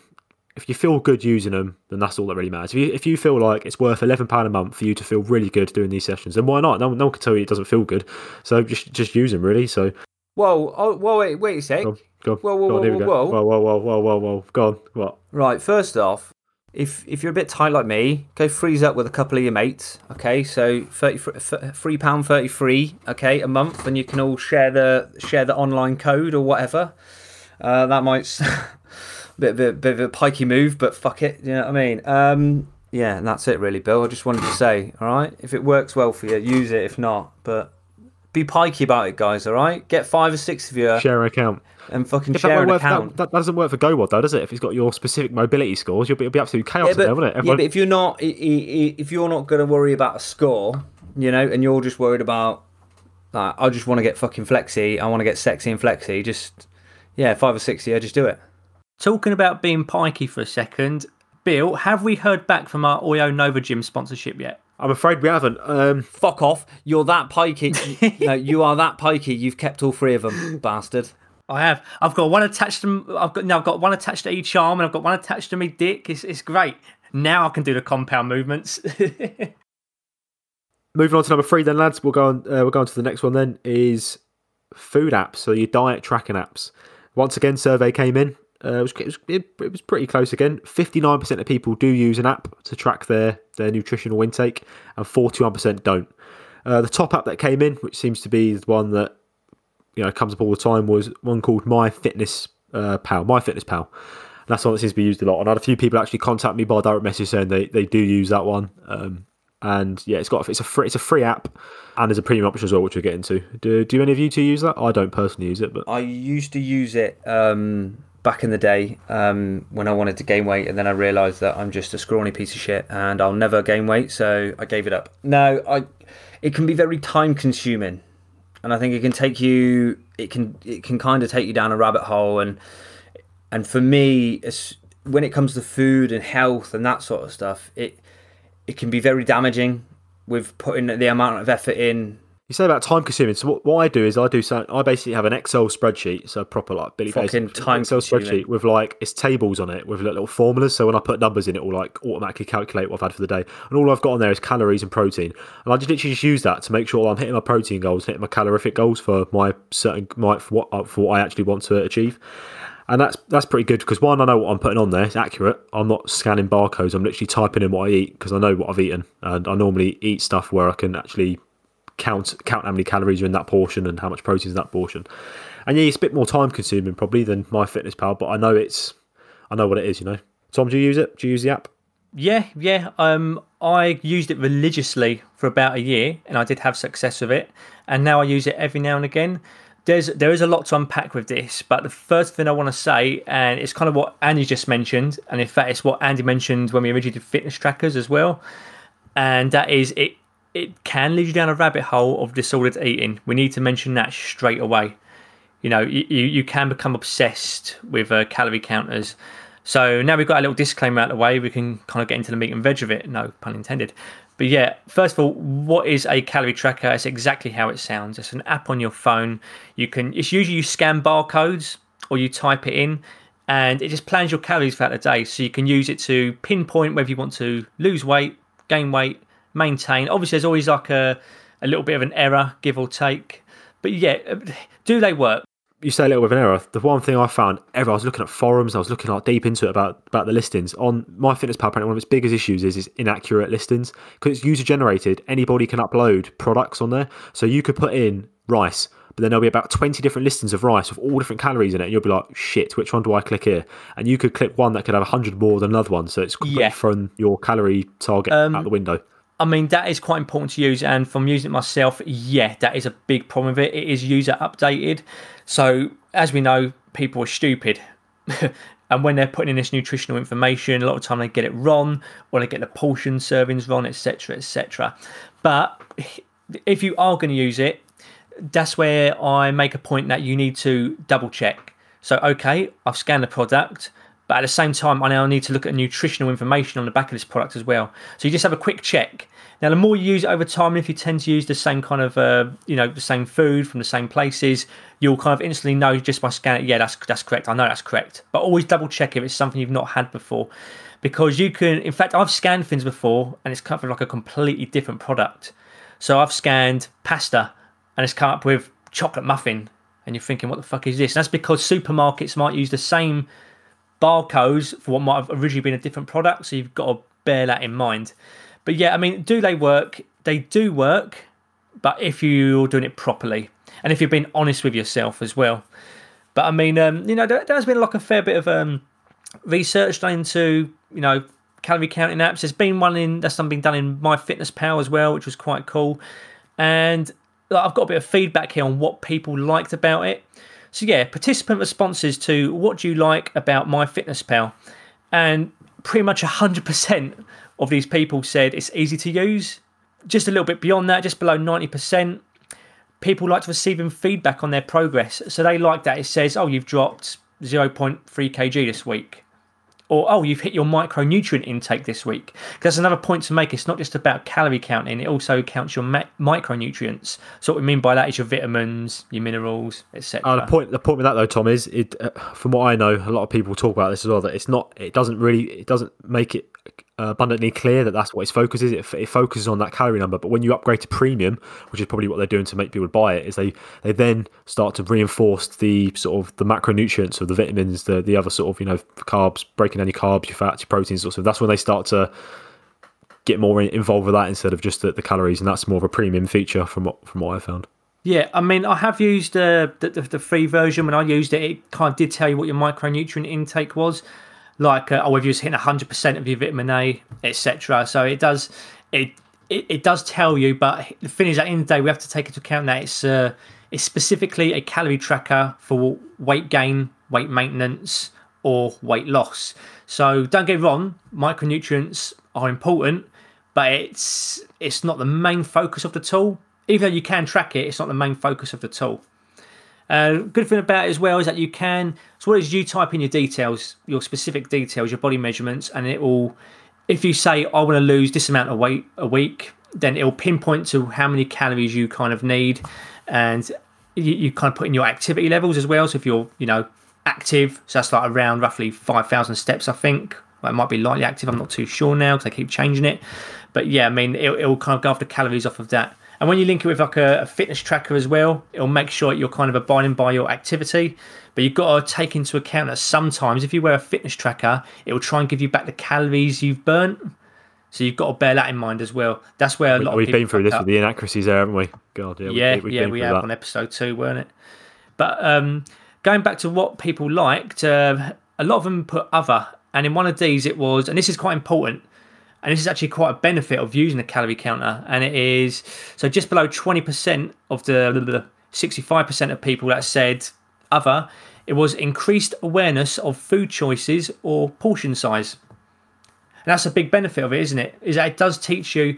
if you feel good using them, then that's all that really matters. If you, if you feel like it's worth eleven pound a month for you to feel really good doing these sessions, then why not? No, one- no one can tell you it doesn't feel good. So just just use them, really. So Whoa, oh, whoa, wait, wait a sec. go, on, go, on, Whoa, whoa, go on, here we whoa, go. whoa. whoa, whoa, whoa, whoa, whoa, whoa. Go on. What? Right, first off, if if you're a bit tight like me, go freeze up with a couple of your mates. Okay, so thirty three pound thirty three. Okay, a month, and you can all share the share the online code or whatever. Uh, that might bit, bit bit of a pikey move, but fuck it. You know what I mean? Um, yeah, and that's it really, Bill. I just wanted to say, all right, if it works well for you, use it. If not, but be pikey about it, guys. All right, get five or six of you Share an account. and fucking If share that, an work, account. that, that doesn't work for GOWOD though, does it? If it's got your specific mobility scores, you'll be, it'll be absolute chaos yeah, in there, but, won't it? yeah, but if you're not, i- i- i- if you're not going to worry about a score, you know, and you're just worried about, like, I just want to get fucking flexy, I want to get sexy and flexy, just, yeah, five or six, yeah, just do it. Talking about being pikey for a second, Bill, have we heard back from our Oyo Nova Gym sponsorship yet? I'm afraid we haven't. Um, Fuck off! You're that pikey. no, you are that pikey. You've kept all three of them, bastard. I have. I've got one attached to. I've got now. I've got one attached to each arm, and I've got one attached to me dick. It's it's great. Now I can do the compound movements. moving on to number three, then lads, we'll go on. Uh, we'll go on to the next one. Then is food apps, so your diet tracking apps. Once again, survey came in. Uh, it, was, it, was, it, was pretty close again. Fifty nine percent of people do use an app to track their their nutritional intake, and forty one percent don't. Uh, the top app that came in, which seems to be the one that you know comes up all the time, was one called My Fitness uh, Pal. My Fitness Pal. And That's one that seems to be used a lot. And I had a few people actually contact me by direct message saying they, they do use that one. Um, and yeah, it's got it's a free it's a free app, and there's a premium option as well, which we'll get into. Do do any of you two use that? I don't personally use it, but I used to use it um, back in the day um, when I wanted to gain weight, and then I realised that I'm just a scrawny piece of shit and I'll never gain weight, so I gave it up. Now, I it can be very time consuming, and I think it can take you it can it can kind of take you down a rabbit hole, and and for me, when it comes to food and health and that sort of stuff, it it can be very damaging with putting the amount of effort in you say about time consuming. So what, what I do is I do so I basically have an Excel spreadsheet, so proper like Billy Fucking time Excel consuming. spreadsheet with like it's tables on it with little formulas. So when I put numbers in, it will like automatically calculate what I've had for the day. And all I've got on there is calories and protein. And I just literally just use that to make sure I'm hitting my protein goals, hitting my calorific goals for my certain my for what uh, for what I actually want to achieve. And that's that's pretty good because one, I know what I'm putting on there; it's accurate. I'm not scanning barcodes. I'm literally typing in what I eat because I know what I've eaten, and I normally eat stuff where I can actually count count how many calories are in that portion and how much protein is in that portion. And yeah, it's a bit more time consuming probably than MyFitnessPal, but I know it's I know what it is, you know. Tom, do you use it? Do you use the app? Yeah, yeah. Um, I used it religiously for about a year, and I did have success with it. And now I use it every now and again. There's there is a lot to unpack with this, but the first thing I want to say, and it's kind of what Andy just mentioned, and in fact, it's what Andy mentioned when we originally did fitness trackers as well, and that is it. It can lead you down a rabbit hole of disordered eating. We need to mention that straight away. You know, you, you can become obsessed with uh, calorie counters. So now we've got a little disclaimer out of the way, we can kind of get into the meat and veg of it. No pun intended. But yeah, first of all, what is a calorie tracker? It's exactly how it sounds. It's an app on your phone. You can. It's usually you scan barcodes or you type it in, and it just plans your calories throughout the day. So you can use it to pinpoint whether you want to lose weight, gain weight, maintain. Obviously, there's always like a a little bit of an error, give or take. But yeah, do they work? you say a little bit of an error. The one thing I found, ever I was looking at forums, I was looking like deep into it about about the listings on MyFitnessPal. Apparently, one of its biggest issues is is inaccurate listings because it's user generated. Anybody can upload products on there, so you could put in rice, but then there'll be about twenty different listings of rice with all different calories in it, and you'll be like, shit, which one do I click here? And you could click one that could have hundred more than another one, so it's completely Yeah. thrown your calorie target um, out the window. I mean, that is quite important to use. And from using it myself, yeah, that is a big problem with it. It is user updated. So, as we know, people are stupid. and when they're putting in this nutritional information, a lot of time they get it wrong or they get the portion servings wrong, etc., etc. But if you are going to use it, that's where I make a point that you need to double check. So, okay, I've scanned the product, but at the same time, I now need to look at nutritional information on the back of this product as well. So, you just have a quick check. Now, the more you use it over time, if you tend to use the same kind of, uh, you know, the same food from the same places, you'll kind of instantly know just by scanning yeah, that's, that's correct. I know that's correct. But always double check if it's something you've not had before. Because you can, in fact, I've scanned things before and it's come up with like a completely different product. So, I've scanned pasta and it's come up with chocolate muffin and you're thinking what the fuck is this and that's because supermarkets might use the same barcodes for what might have originally been a different product so you've got to bear that in mind. But yeah i mean do they work? They do work but if you're doing it properly and if you've been honest with yourself as well. But i mean um, you know there, there's been like a fair bit of um, research done into you know calorie counting apps. There's been one in that's been done in MyFitnessPal as well which was quite cool. And like, I've got a bit of feedback here on what people liked about it. So yeah, participant responses to what do you like about MyFitnessPal, and pretty much 100% of these people said it's easy to use. Just a little bit beyond that, just below 90%, people like to receiving feedback on their progress. So they like that it says, "Oh, you've dropped 0.3 kg this week." Or, oh, you've hit your micronutrient intake this week. That's another point to make. It's not just about calorie counting, it also counts your ma- micronutrients. So, what we mean by that is your vitamins, your minerals, etc. Uh, the point the point with that though, Tom, is it uh, from what I know, a lot of people talk about this as well. That it's not, it doesn't really, it doesn't make it abundantly clear that that's what its focus is. It, it focuses on that calorie number, but when you upgrade to premium, which is probably what they're doing to make people buy it, is they they then start to reinforce the sort of the macronutrients of the vitamins, the the other sort of you know carbs, breaking down your carbs, your fats, your proteins, of. That's when they start to get more involved with that instead of just the, the calories, and that's more of a premium feature from what from what I found. Yeah, I mean, I have used uh, the, the the free version. When I used it, it kind of did tell you what your micronutrient intake was, like uh, oh, if you was hitting hundred percent of your vitamin A, etc. So it does it it, it does tell you, but the thing is, at the end of the day, we have to take into account that it's uh, it's specifically a calorie tracker for weight gain, weight maintenance, or weight loss. So don't get wrong, micronutrients are important, but it's it's not the main focus of the tool. Even though you can track it, it's not the main focus of the tool. Uh, good thing about it as well is that you can. So as you type in your details, your specific details, your body measurements, and it will. If you say I want to lose this amount of weight a week, then it will pinpoint to how many calories you kind of need, and you, you kind of put in your activity levels as well. So if you're you know active, so that's like around roughly five thousand steps, I think. Well, it might be lightly active. I'm not too sure now because I keep changing it. But yeah, I mean, it, will kind of go the calories off of that. And when you link it with like a, a, fitness tracker as well, it'll make sure that you're kind of abiding by your activity. But you've got to take into account that sometimes if you wear a fitness tracker, it will try and give you back the calories you've burnt. So you've got to bear that in mind as well. That's where a lot of people. we've been through this up. with the inaccuracies there, haven't we? God, yeah, yeah, we, yeah, we have that. on episode two, weren't it? But um, going back to what people liked, uh, a lot of them put other, and in one of these it was, and this is quite important and this is actually quite a benefit of using the calorie counter. And it is so just below 20% of the 65% of people that said other it was increased awareness of food choices or portion size. And that's a big benefit of it isn't it? Is that it does teach you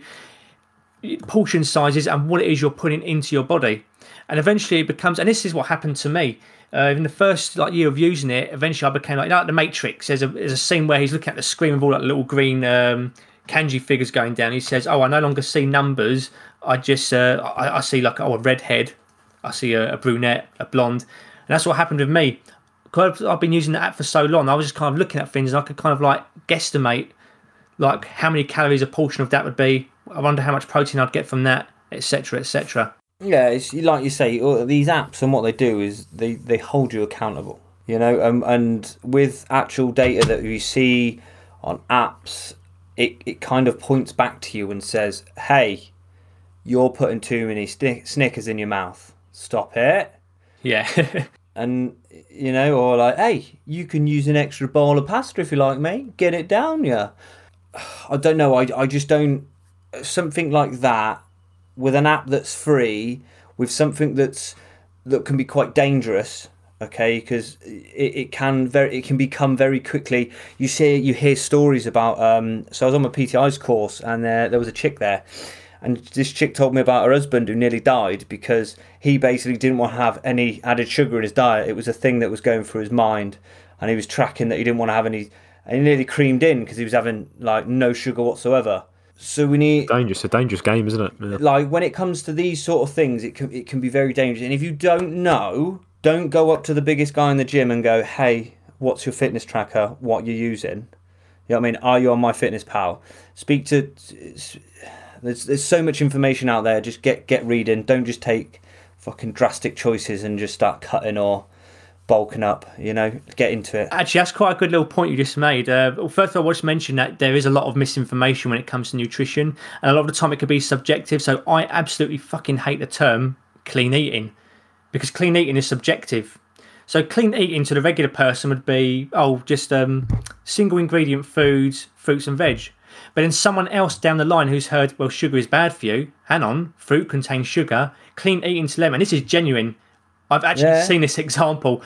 portion sizes and what it is you're putting into your body. And eventually it becomes and this is what happened to me. Uh, in the first like year of using it, eventually I became like, you know, like the Matrix. There's a there's a scene where he's looking at the screen with all that little green um, kanji figures going down. He says, "Oh, I no longer see numbers. I just uh, I, I, see like oh a redhead, I see a, a, brunette, a blonde, and that's what happened with me. Because I've been using the app for so long, I was just kind of looking at things and I could kind of like guesstimate like how many calories a portion of that would be. I wonder how much protein I'd get from that, etc., etc. Yeah, it's like you say, these apps and what they do is they they hold you accountable. You know, um, and with actual data that you see on apps it, it kind of points back to you and says, hey, you're putting too many Snickers in your mouth. Stop it. Yeah. and, you know, or like, hey, you can use an extra bowl of pasta if you like, mate. Get it down, yeah. I don't know. I, I just don't. Something like that with an app that's free, with something that's that can be quite dangerous okay because it, it can very it can become very quickly you see you hear stories about um so i was on my pti's course and there, there was a chick there and this chick told me about her husband who nearly died because he basically didn't want to have any added sugar in his diet it was a thing that was going through his mind and he was tracking that he didn't want to have any and he nearly creamed in because he was having like no sugar whatsoever so we need dangerous, a dangerous game, isn't it? Yeah. Like when it comes to these sort of things, it can it can be very dangerous. And if you don't know, don't go up to the biggest guy in the gym and go, hey, what's your fitness tracker? What you're using? You know what I mean? Are you on MyFitnessPal? Speak to. There's there's so much information out there. Just get get reading. Don't just take fucking drastic choices and just start cutting or bulking up. You know, get into it. Actually, that's quite a good little point you just made. Uh, first of all, I to mention that there is a lot of misinformation when it comes to nutrition, and a lot of the time it could be subjective. So I absolutely fucking hate the term clean eating because clean eating is subjective. So clean eating to the regular person would be oh just um, single ingredient foods, fruits and veg. But then someone else down the line who's heard well sugar is bad for you. Hang on, fruit contains sugar. Clean eating to them, and this is genuine. I've actually yeah. seen this example.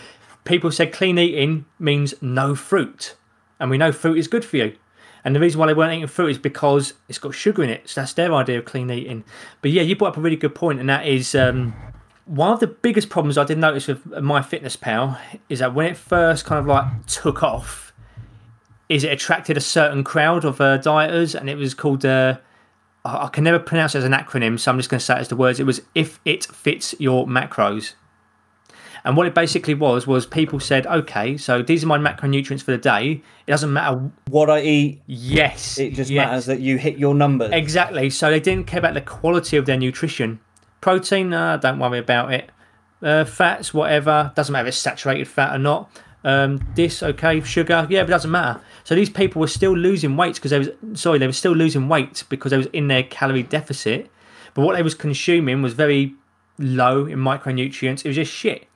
People said clean eating means no fruit, and we know fruit is good for you. And the reason why they weren't eating fruit is because it's got sugar in it. So that's their idea of clean eating. But yeah, you brought up a really good point, and that is um, one of the biggest problems I did notice with MyFitnessPal is that when it first kind of like took off, is it attracted a certain crowd of uh, dieters, and it was called. Uh, I can never pronounce it as an acronym, so I'm just going to say it as the words. It was if it fits your macros. And what it basically was was people said, okay, so these are my macronutrients for the day. It doesn't matter what I eat. Yes, it just yes. matters that you hit your numbers. Exactly. So they didn't care about the quality of their nutrition. Protein, no, don't worry about it. Uh, fats, whatever, doesn't matter if it's saturated fat or not. Um, this, okay, sugar, yeah, but it doesn't matter. So these people were still losing weight because they was sorry, they were still losing weight because they was in their calorie deficit. But what they was consuming was very low in micronutrients. It was just shit.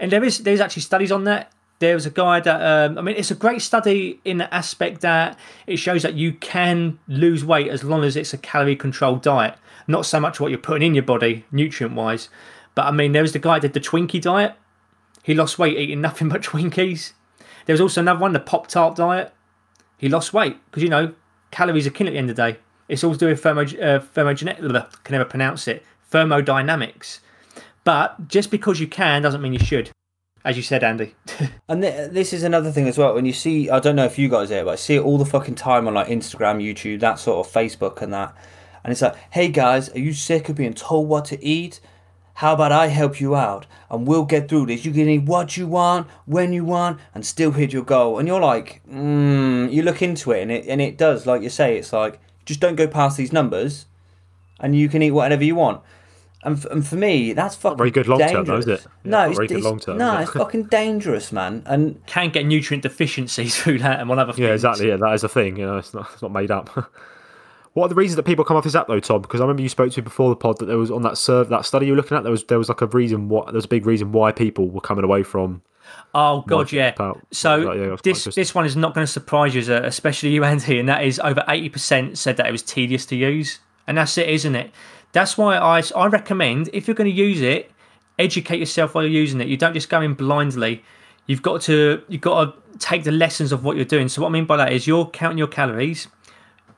And there is there's actually studies on that. there was a guy that um, I mean, it's a great study in the aspect that it shows that you can lose weight as long as it's a calorie controlled diet, not so much what you're putting in your body nutrient wise. But I mean, there was the guy that did the Twinkie diet. He lost weight eating nothing but Twinkies. There was also another one, the Pop Tart diet. He lost weight because you know calories are king at the end of the day. It's all to do with thermo, uh. Can never pronounce it. Thermodynamics. But just because you can doesn't mean you should, as you said, Andy. And th- this is another thing as well. When you see, I don't know if you guys are, but I see it all the fucking time on like Instagram, YouTube, that sort of Facebook and that. And it's like, hey guys, are you sick of being told what to eat? How about I help you out and we'll get through this? You can eat what you want, when you want, and still hit your goal. And you're like, mm, you look into it and it and it does, like you say, it's like just don't go past these numbers, and you can eat whatever you want. And, f- and for me, that's fucking very good long term, though, is it? Yeah, no, not it's, very good long term, No, it? it's fucking dangerous, man. And can get nutrient deficiencies through that and one other thing. Yeah, exactly. Yeah, that is a thing. You know, it's not it's not made up. what are the reasons that people come off this app though, Tom? Because I remember you spoke to me before the pod that there was on that serve that study you were looking at. There was there was like a reason what there was a big reason why people were coming away from. Oh god, yeah. about- So like, yeah, it was quite this this one is not going to surprise you, especially you, Andy, and that is over eighty percent said that it was tedious to use, and that's it, isn't it? That's why I I recommend if you're going to use it, educate yourself while you're using it. You don't just go in blindly. You've got to you've got to take the lessons of what you're doing. So what I mean by that is you're counting your calories.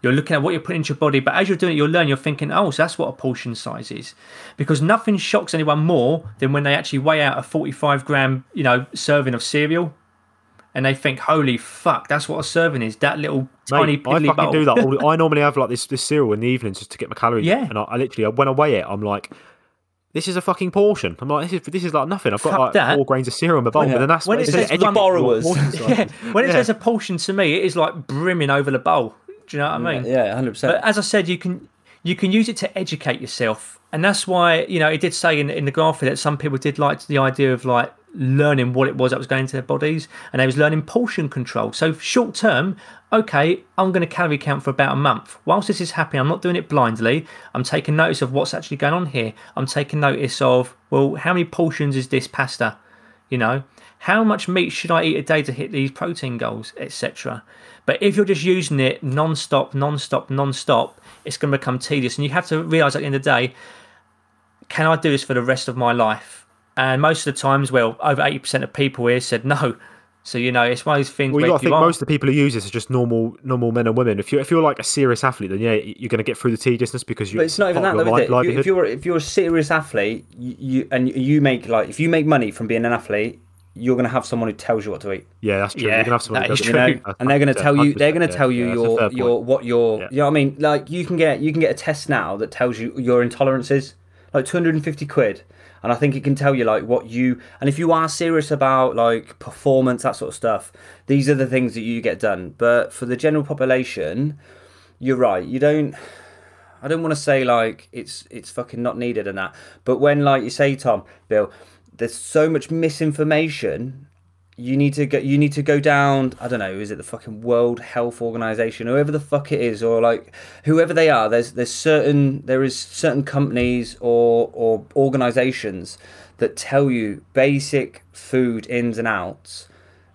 You're looking at what you're putting into your body, but as you're doing it, you'll learn. You're thinking, oh, so that's what a portion size is, because nothing shocks anyone more than when they actually weigh out a 45 gram, you know, serving of cereal, and they think, holy fuck, that's what a serving is. That little tiny Mate, I piddly fucking bowl. do that. All, I normally have like this this cereal in the evenings just to get my calories. Yeah. And I, I literally when I weigh it, I'm like. This is a fucking portion. I'm like, this is this is like nothing. I've got Fuck like that. four grains of cereal in my bowl, Yeah. and then that's When it it's says an run- borrowers. portion yeah, when it Yeah. says a portion to me, it is like brimming over the bowl. Do you know what I mean? yeah, hundred percent. But as I said, you can you can use it to educate yourself, and that's why you know it did say in in the graph that some people did like the idea of like learning what it was that was going into their bodies, and they was learning portion control. So short term, okay, I'm going to calorie count for about a month. Whilst this is happening, I'm not doing it blindly. I'm taking notice of what's actually going on here. I'm taking notice of well, how many portions is this pasta? You know, how much meat should I eat a day to hit these protein goals, etc. But if you're just using it non-stop, non-stop, non-stop, it's going to become tedious, and you have to realize at the end of the day, can I do this for the rest of my life? And most of the times, well, over eighty percent of people here said no. So you know, it's one of those things Well, you where got if to you think most of the people who use this are just normal, normal men and women. If you if you're like a serious athlete, then yeah, you're going to get through the tediousness because you. But it's not even that, part of though, your is it? li- If, you're if you're a serious athlete, you, you and you make like if you make money from being an athlete, you're gonna have someone who tells you what to eat. Yeah, that's true. Yeah, you're gonna have someone that who does You know, That's and they're gonna tell you they're gonna tell you a your your what your Yeah. you know what I mean. Like you can get you can get a test now that tells you your intolerances, like 250 quid. And I think it can tell you like what you and if you are serious about like performance that sort of stuff, these are the things that you get done. But for the general population, you're right. You don't. I don't want to say like it's it's fucking not needed and that, but when like you say, Tom, Bill, there's so much misinformation. You need to go. You need to go down. I don't know. Is it the fucking World Health Organization, whoever the fuck it is, or like whoever they are? There's there's certain there is certain companies or or organizations that tell you basic food ins and outs.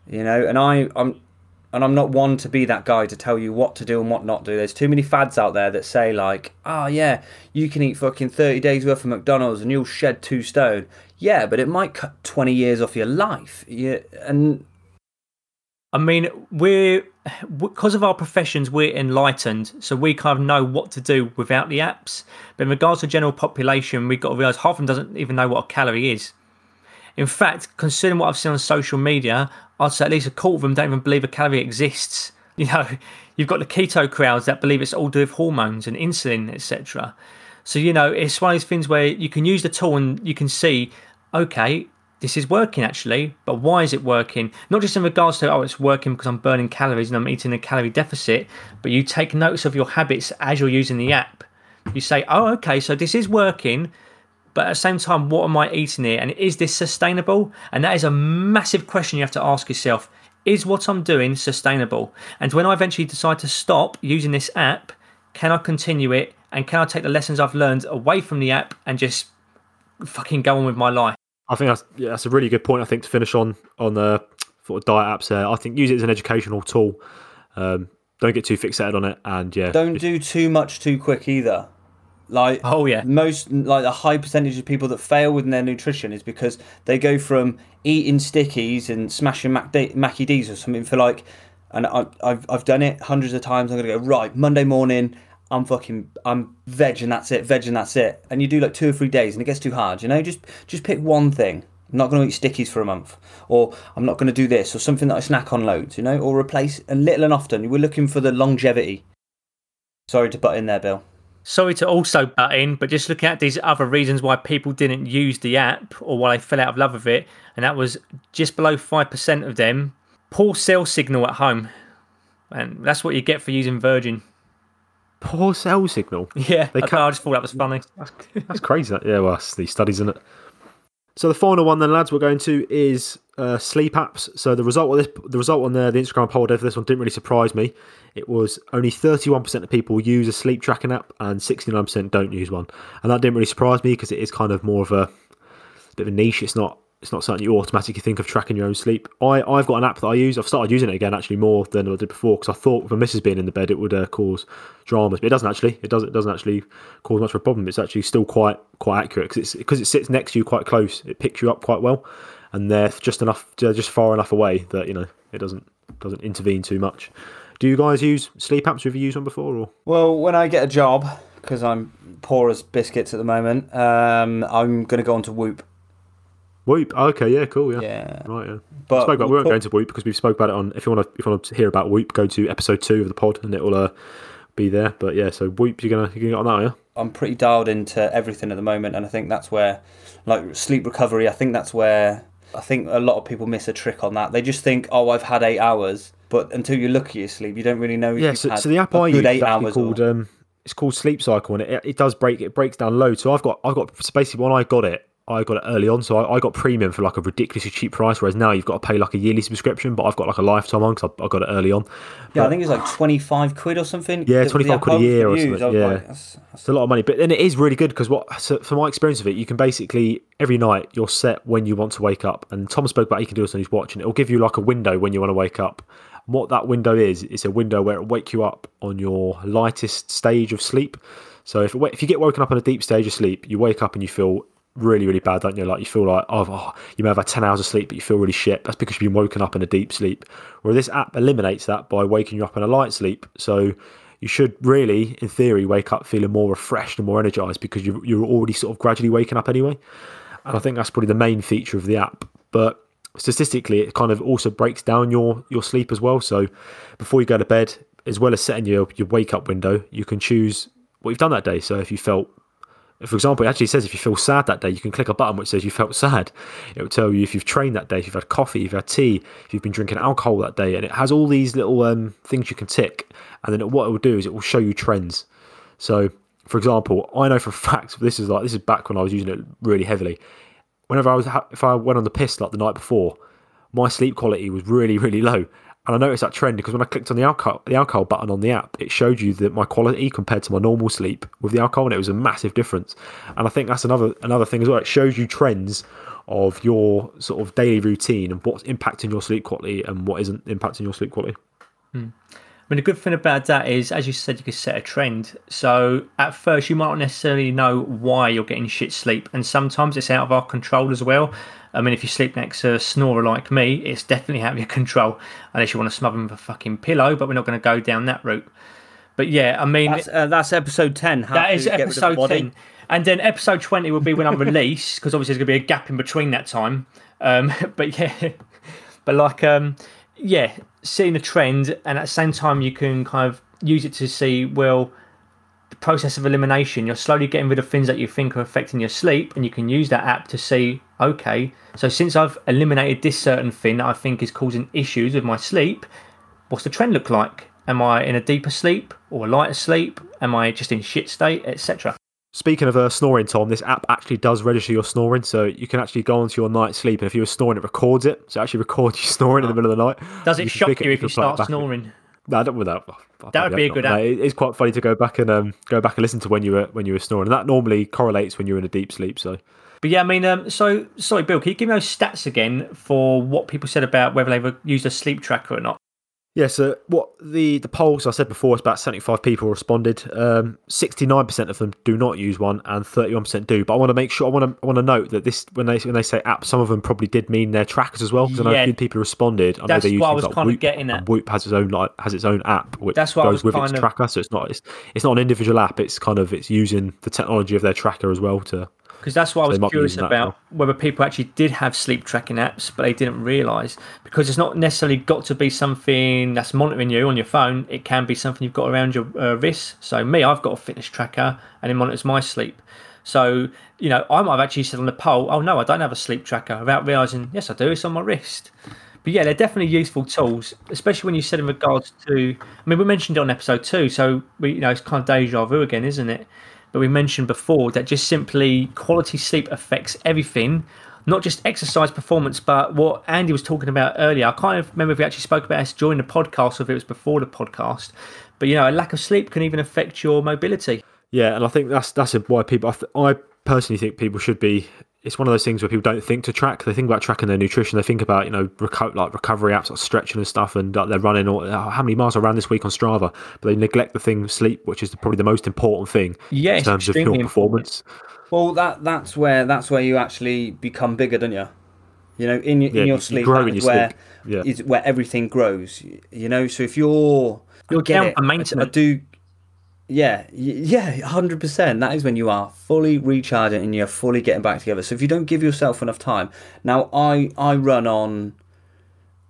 You know, and I I'm and I'm not one to be that guy to tell you what to do and what not to do. There's too many fads out there that say like, oh yeah, you can eat fucking 30 days worth of McDonald's and you'll shed two stone. Yeah, but it might cut 20 years off your life. Yeah, and I mean, we're because of our professions, we're enlightened, so we kind of know what to do without the apps. But in regards to general population, we've got to realise half of them doesn't even know what a calorie is. In fact, considering what I've seen on social media, I'd say at least a quarter of them don't even believe a calorie exists. You know, you've got the keto crowds that believe it's all to do with hormones and insulin, etc. So you know, it's one of these things where you can use the tool and you can see, okay, this is working actually, but why is it working? Not just in regards to oh, it's working because I'm burning calories and I'm eating a calorie deficit, but you take notice of your habits as you're using the app. You say, oh, okay, so this is working, but at the same time, what am I eating here? And is this sustainable? And that is a massive question you have to ask yourself. Is what I'm doing sustainable? And when I eventually decide to stop using this app, can I continue it? And can I take the lessons I've learned away from the app and just fucking go on with my life? I think that's yeah, that's a really good point. I think to finish on on the sort of diet apps there. I think use it as an educational tool. Um, don't get too fixated on it, and yeah, Don't do too much too quick either. Like Oh, yeah. most like a high percentage of people that fail within their nutrition is because they go from eating stickies and smashing Mac- Mackie D's or something for like, and I, I've I've done it hundreds of times. I'm gonna go right Monday morning. I'm fucking I'm veg and that's it, veg and that's it. And you do like two or three days and it gets too hard. You know, just just pick one thing. I'm not going to eat stickies for a month, or I'm not going to do this, or something that I snack on loads. You know, or replace and little and often. We're looking for the longevity. Sorry to butt in there, Bill. Sorry to also butt in, but just looking at these other reasons why people didn't use the app or why they fell out of love with it, and that was just below 5% of them. Poor cell signal at home. And that's what you get for using Virgin. Poor cell signal. Yeah, They can't- I just thought that was funny. That's crazy. That, yeah, well, that's these studies, isn't it? So the final one, then, lads, we're going to is uh, sleep apps. So the result of this, the result on the, the Instagram poll for this one didn't really surprise me. It was only 31% of people use a sleep tracking app, and 69% don't use one. And that didn't really surprise me because it is kind of more of a bit of a niche. It's not it's not something you automatically think of tracking your own sleep. I I've got an app that I use. I've started using it again actually more than I did before because I thought with my missus being in the bed it would uh, cause dramas, but it doesn't actually. It doesn't it doesn't actually cause much of a problem. It's actually still quite quite accurate because it's because it sits next to you quite close. It picks you up quite well, and they're just enough they're just far enough away that you know it doesn't doesn't intervene too much. Do you guys use sleep apps? Have you used one before? Or Well, when I get a job, because I'm poor as biscuits at the moment, um, I'm going to go on to Whoop. Whoop? Okay, yeah, cool, yeah. Yeah. Right, yeah. But spoke about, we we'll won't put- go into Whoop because we spoke about it on. If you want to, if you want to hear about Whoop, go to episode two of the pod, and it will uh, be there. But yeah, so Whoop, you're gonna you're gonna get on that, yeah. I'm pretty dialed into everything at the moment, and I think that's where, like sleep recovery, I think that's where I think a lot of people miss a trick on that. They just think, oh, I've had eight hours, but until you look at your sleep, you don't really know. Yeah, you've so, so the app I use is eight hours called or- um, it's called Sleep Cycle, and it, it does break it breaks down loads. So I've got I've got so basically when I got it, I got it early on, so I, I got premium for like a ridiculously cheap price. Whereas now you've got to pay like a yearly subscription, but I've got like a lifetime one because I, I got it early on. yeah, I think it's like twenty five quid or something. Yeah, the 25 quid a year or something, yeah. like, that's- that's- It's a lot of money, but then it is really good because what, so from my experience of it, you can basically every night you're set when you want to wake up. And Tom spoke about he can do this on his watch, and it'll give you like a window when you want to wake up. And what that window is, it's a window where it'll wake you up on your lightest stage of sleep. So if if you get woken up on a deep stage of sleep, you wake up and you feel really really bad, don't you? Like you feel like oh, oh you may have had ten hours of sleep, but you feel really shit. That's because you've been woken up in a deep sleep. Where this app eliminates that by waking you up in a light sleep. So you should really, in theory, wake up feeling more refreshed and more energized because you, you're already sort of gradually waking up anyway. And I think that's probably the main feature of the app. But statistically, it kind of also breaks down your, your sleep as well. So before you go to bed, as well as setting your, your wake up window, you can choose what you've done that day. So if you felt for example, it actually says if you feel sad that day, you can click a button which says you felt sad. It will tell you if you've trained that day, if you've had coffee, if you've had tea, if you've been drinking alcohol that day, and it has all these little um, things you can tick. And then what it will do is it will show you trends. So, for example, I know for a fact this is like this is back when I was using it really heavily. Whenever I was ha- if I went on the piss like the night before, my sleep quality was really really low. And I noticed that trend because when I clicked on the alcohol the alcohol button on the app, it showed you that my quality compared to my normal sleep with the alcohol, and it was a massive difference. And I think that's another another thing as well. It shows you trends of your sort of daily routine and what's impacting your sleep quality and what isn't impacting your sleep quality. Hmm. I mean, the good thing about that is, as you said, you can set a trend. So at first, you might not necessarily know why you're getting shit sleep, and sometimes it's out of our control as well. I mean, if you sleep next to a snorer like me, it's definitely out of your control, unless you want to smother him with a fucking pillow. But we're not going to go down that route. But yeah, I mean, That's, uh, that's episode ten. How that to get rid of episode 10. And then episode 20 will be when I release, because obviously there's going to be a gap in between that time. Um, but yeah, but like, um, yeah, seeing the trend, and at the same time, you can kind of use it to see, well, the process of elimination, you're slowly getting rid of things that you think are affecting your sleep, and you can use that app to see, okay, so since I've eliminated this certain thing that I think is causing issues with my sleep, what's the trend look like? Am I in a deeper sleep or a lighter sleep? Am I just in shit state, etc.? Speaking of uh, snoring, Tom, this app actually does register your snoring, so you can actually go onto your night's sleep, and if you were snoring, it records it. So it actually records you snoring in the middle of the night. Does it can shock it, you if you start snoring? No, I don't. Well, that, I That would be a good app. No, it's quite funny to go back and um, go back and listen to when you were when you were snoring, and that normally correlates when you're in a deep sleep. So But yeah, I mean, um, so sorry, Bill, can you give me those stats again for what people said about whether they've used a sleep tracker or not? Yeah, so what the, the polls I said before is about 75 people responded. Um, 69% of them do not use one and 31% do. But I want to make sure I want to I want to note that this when they when they say app, some of them probably did mean their trackers as well because I know Yeah. a few people responded. I That's know they use what I was like kind of getting at. Whoop has its own like has its own app which That's what goes was with its of- tracker. So it's not it's, it's not an individual app. It's kind of it's using the technology of their tracker as well to Because that's what I was curious about whether people actually did have sleep tracking apps, but they didn't realise. Because it's not necessarily got to be something that's monitoring you on your phone. It can be something you've got around your uh, wrist. So me, I've got a fitness tracker, and it monitors my sleep. So you know, I might have actually said on the poll, "Oh no, I don't have a sleep tracker," without realising, yes, I do. It's on my wrist. But yeah, they're definitely useful tools, especially when you said in regards to. I mean, we mentioned it on episode two, so we, you know, it's kind of deja vu again, isn't it? But we mentioned before that just simply quality sleep affects everything, not just exercise performance, but what Andy was talking about earlier. I can't remember if we actually spoke about this during the podcast or if it was before the podcast. But you know, a lack of sleep can even affect your mobility. Yeah, and I think that's that's why people. I, th- I personally think people should be. It's one of those things where people don't think to track. They think about tracking their nutrition. They think about you know reco- like recovery apps like stretching and stuff, and like, they're running. Or oh, uh, how many miles I ran this week on Strava, but they neglect the thing sleep, which is probably the most important thing Yeah, in terms of your extremely important. performance. Well, that that's where that's where you actually become bigger, don't you? You know, in your Yeah, in your sleep, grow that in your where sleep. Yeah. is where everything grows. You know, so if you're You're get down it, for I- maintenance. I do. Yeah, yeah, hundred percent. That is when you are fully recharging and you're fully getting back together. So if you don't give yourself enough time, now I I run on.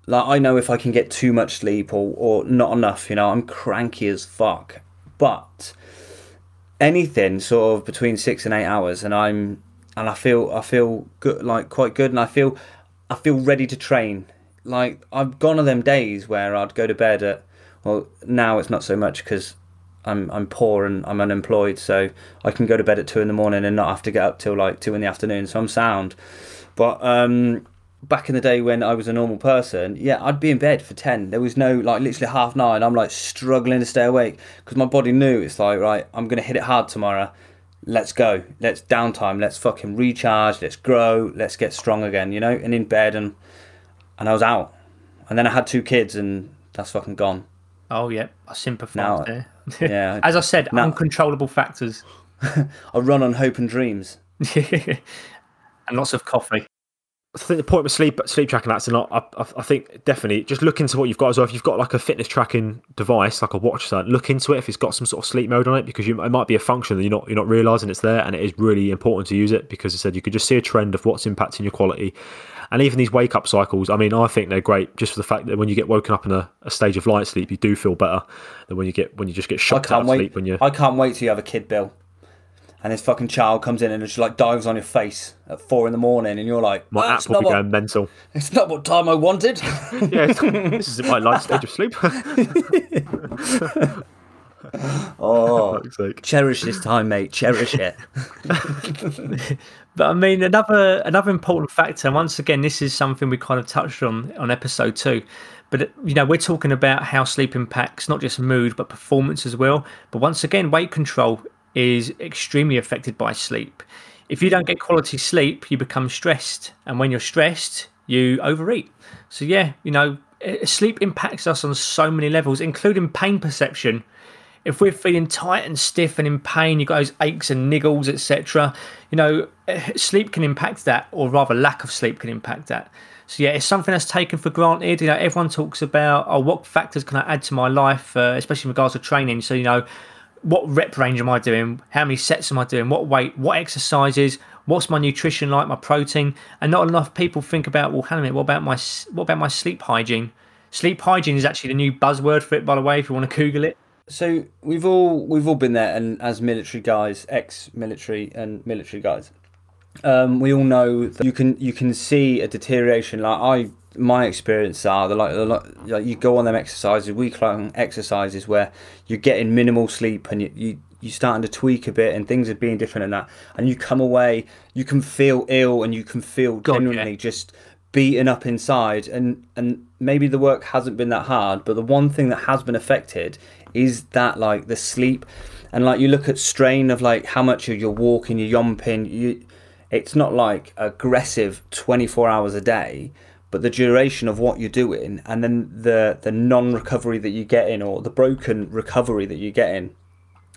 Like I know if I can get too much sleep or or not enough, you know, I'm cranky as fuck. But anything sort of between six and eight hours, and I'm and I feel I feel good, like quite good, and I feel I feel ready to train. Like I've gone on them days where I'd go to bed at well now it's not so much because I'm I'm poor and I'm unemployed, so I can go to bed at two in the morning and not have to get up till like two in the afternoon. So I'm sound. But um, back in the day when I was a normal person, yeah, I'd be in bed for ten. There was no like literally half nine. I'm like struggling to stay awake because my body knew it's like right, I'm gonna hit it hard tomorrow. Let's go. Let's downtime. Let's fucking recharge. Let's grow. Let's get strong again. You know, and in bed and and I was out. And then I had two kids and that's fucking gone. Oh yeah, I sympathise Now- there. Yeah. As I said, Now- uncontrollable factors I run on hope and dreams. and lots of coffee. I think the point with sleep sleep tracking that's and I, I, I think definitely just look into what you've got as well. If you've got like a fitness tracking device, like a watch, or look into it if it's got some sort of sleep mode on it, because you, it might be a function that you're not you're not realizing it's there, and it is really important to use it because I said you could just see a trend of what's impacting your quality, and even these wake up cycles. I mean, I think they're great just for the fact that when you get woken up in a, a stage of light sleep, you do feel better than when you get when you just get shocked out of wait. sleep when you. I can't wait till you have a kid, Bill. And this fucking child comes in and just like dives on your face at four in the morning, and you're like, My "That's app will be what, going mental. it's not what time I wanted. Yeah, this is my light stage of sleep. oh, Fuck's sake. cherish this time, mate. Cherish it. But I mean, another another important factor. And once again, this is something we kind of touched on on episode two. But you know, we're talking about how sleep impacts not just mood but performance as well. But once again, weight control is extremely affected by sleep. If you don't get quality sleep, you become stressed, and when you're stressed, you overeat. So yeah, you know, sleep impacts us on so many levels, including pain perception if we're feeling tight and stiff and in pain, you've got those aches and niggles, etc. You know, eh, sleep can impact that, or rather, lack of sleep can impact that. So yeah, it's something that's taken for granted. You know, everyone talks about, oh, what factors can I add to my life, uh, especially in regards to training. So you know, what rep range am I doing? How many sets am I doing? What weight? What exercises? What's my nutrition like? My protein? And not enough people think about, well, hang on a minute, what about my what about my sleep hygiene? Sleep hygiene is actually the new buzzword for it, by the way. If you want to Google it. So we've all we've all been there, and as military guys, ex-military and military guys, um, we all know that you can you can see a deterioration. Like I, my experience are the like, the, like you go on them exercises, week long exercises where you're getting minimal sleep and you. you you're starting to tweak a bit and things are being different and that and you come away you can feel ill and you can feel God, yeah. genuinely just beaten up inside and and maybe the work hasn't been that hard but the one thing that has been affected is that like the sleep? And like you look at strain of like how much you're walking you're yomping you it's not like aggressive 24 hours a day, but the duration of what you're doing and then the, the non recovery that you get in or the broken recovery that you get in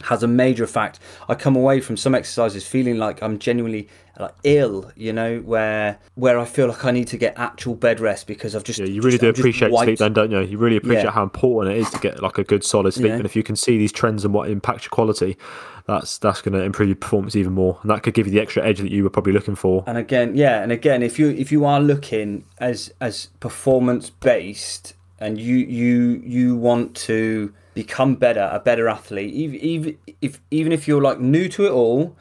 has a major effect. I come away from some exercises feeling like I'm genuinely like ill, you know, where where I feel like I need to get actual bed rest because I've just Yeah, you really just- do just appreciate sleep, then, don't you? You really appreciate Yeah. how important it is to get like a good solid sleep, and if you can see these trends and what impacts your quality, that's that's going to improve your performance even more, and that could give you the extra edge that you were probably looking for. And again, yeah, and again, if you if you are looking as as performance based, and you you you want to become better, a better athlete, even if even if you're like new to it all,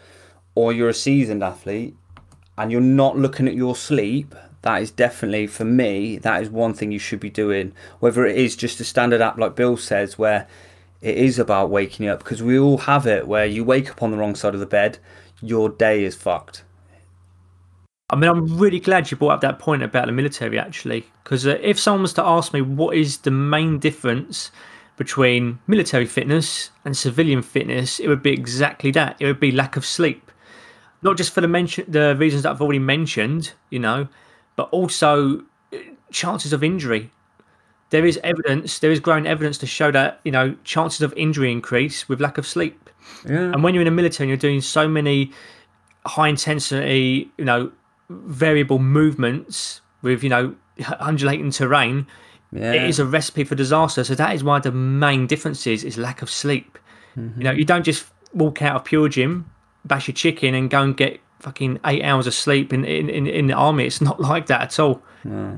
or you're a seasoned athlete, and you're not looking at your sleep, that is definitely for me that is one thing you should be doing. Whether it is just a standard app like Bill says, where it is about waking you up, because we all have it, where you wake up on the wrong side of the bed, your day is fucked. I mean, I'm really glad you brought up that point about the military, actually, because uh, if someone was to ask me what is the main difference between military fitness and civilian fitness, it would be exactly that. It would be lack of sleep, not just for the mention the reasons that I've already mentioned, you know, but also uh, chances of injury. There is evidence, there is growing evidence to show that you know chances of injury increase with lack of sleep. Yeah. And when you're in the military and you're doing so many high intensity, you know, variable movements with, you know, undulating terrain, Yeah. it is a recipe for disaster. So that is why the main difference is, lack of sleep. You know, you don't just walk out of PureGym, bash your chicken and go and get fucking eight hours of sleep in, in, in, in the army. It's not like that at all.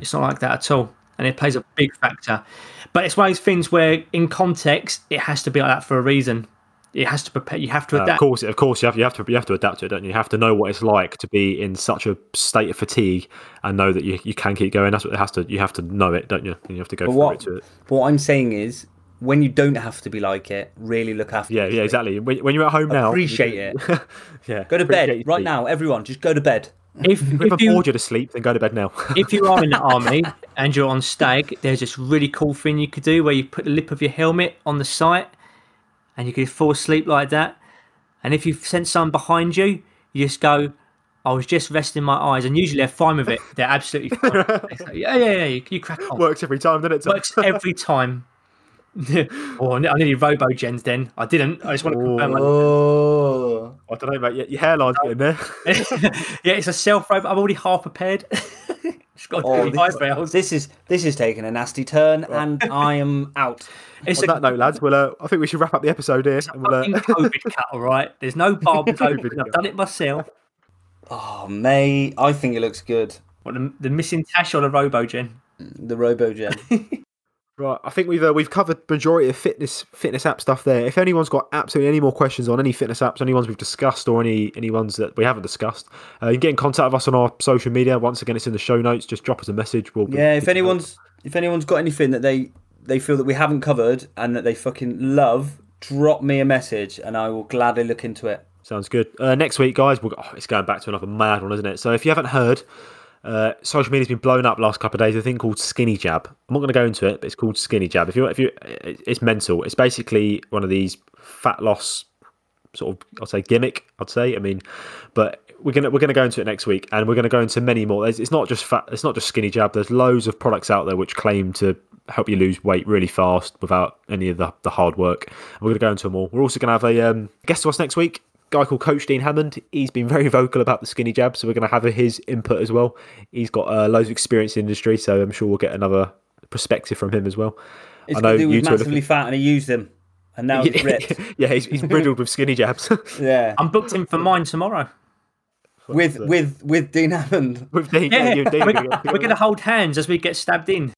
It's not like that at all. And it plays a big factor. But it's one of those things where, in context, it has to be like that for a reason. It has to prepare. You have to Uh, of adapt. course, of course, you have you have to you have to adapt to it, don't you? You have to know what it's like to be in such a state of fatigue and know that you, you can keep going. That's what it has to. You have to know it, don't you? And you have to go But through what, it to it. But what I'm saying is, when you don't have to be like it, really look after. Yeah, yeah, exactly. When, when you're at home now, Appreciate it. yeah, Go to bed right now, everyone. Just go to bed. If, If if I've you bored you to sleep, then go to bed now. if you are in the army and you're on stag, there's this really cool thing you could do where you put the lip of your helmet on the sight and you could fall asleep like that. And if you sense someone behind you, you just go, I was just resting my eyes. And usually they're fine with it. They're absolutely fine. They say, yeah, yeah, yeah, you, you crack on. Works every time, doesn't it? Works every time. oh, I nearly robo gens then. I didn't. I just want to confirm. Oh. I don't know, mate. Your, your hairline's getting there. yeah, it's a self rope. I'm already half prepared. just got to Oh, do this, five this is this is taking a nasty turn, and I am out. It's On a that note, lads, well, uh, I think we should wrap up the episode here. And we'll, uh, COVID cut, all right? There's no barbers open. COVID I've done it myself. Oh, mate, I think it looks good. What, the, the missing tash or the RoboGen? The RoboGen. Right, I think we've uh, we've covered majority of fitness fitness app stuff there. If anyone's got absolutely any more questions on any fitness apps, any ones we've discussed or any any ones that we haven't discussed, uh, you can get in contact with us on our social media. Once again, it's in the show notes. Just drop us a message. We'll yeah, if anyone's if anyone's got anything that they they feel that we haven't covered and that they fucking love, drop me a message, and I will gladly look into it. Sounds good. Uh, next week, guys, we'll, oh, it's going back to another mad one, isn't it? So if you haven't heard, uh, social media's been blown up last couple of days. A thing called Skinny Jab. I'm not going to go into it, but it's called Skinny Jab. If you, if you, it's mental. It's basically one of these fat loss sort of, I'd say gimmick. I'd say. I mean, but we're gonna we're gonna go into it next week, and we're gonna go into many more. It's, it's not just fat. It's not just Skinny Jab. There's loads of products out there which claim to help you lose weight really fast without any of the, the hard work. And we're gonna go into them all. We're also gonna have a um, guest to us next week guy called Coach Dean Hammond. He's been very vocal about the skinny jab, so we're going to have his input as well. He's got uh, loads of experience in the industry, so I'm sure we'll get another perspective from him as well. It's I know got to do you with massively fat, and he used them, and now he's ripped. yeah, he's, he's riddled with skinny jabs. yeah, I'm booked in for mine tomorrow. with with with Dean Hammond. with Dean, yeah, Yeah, Dean. we're, we're going to hold hands as we get stabbed in.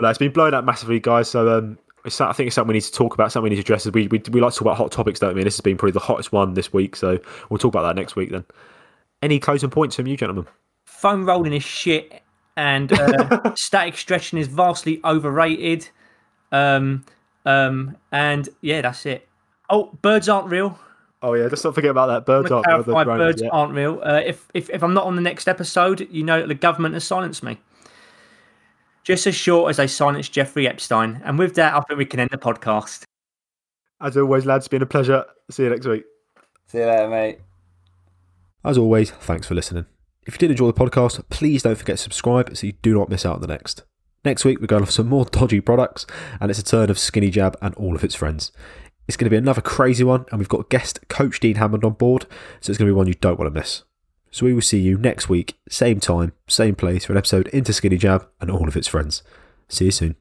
But it's been blown up massively, guys. So um, it's, I think it's something we need to talk about, something we need to address. We, we, we like to talk about hot topics, don't we? And this has been probably the hottest one this week, so we'll talk about that next week then. Any closing points from you, gentlemen? Foam rolling is shit, and uh, static stretching is vastly overrated. Um, um, and yeah, that's it. Oh, birds aren't real. Oh yeah, let's not forget about that. Birds aren't real, the clarify, drones, birds yeah. aren't real. Uh, if, if if I'm not on the next episode, you know that the government has silenced me. Just as short as they silenced Jeffrey Epstein. And with that, I think we can end the podcast. As always, lads, it's been a pleasure. See you next week. See you later, mate. As always, thanks for listening. If you did enjoy the podcast, please don't forget to subscribe so you do not miss out on the next. Next week, we're going off some more dodgy products, and it's a turn of Skinny Jab and all of its friends. It's going to be another crazy one, and we've got guest coach Dean Hammond on board, so it's going to be one you don't want to miss. So we will see you next week, same time, same place, for an episode into Skinny Jab and all of its friends. See you soon.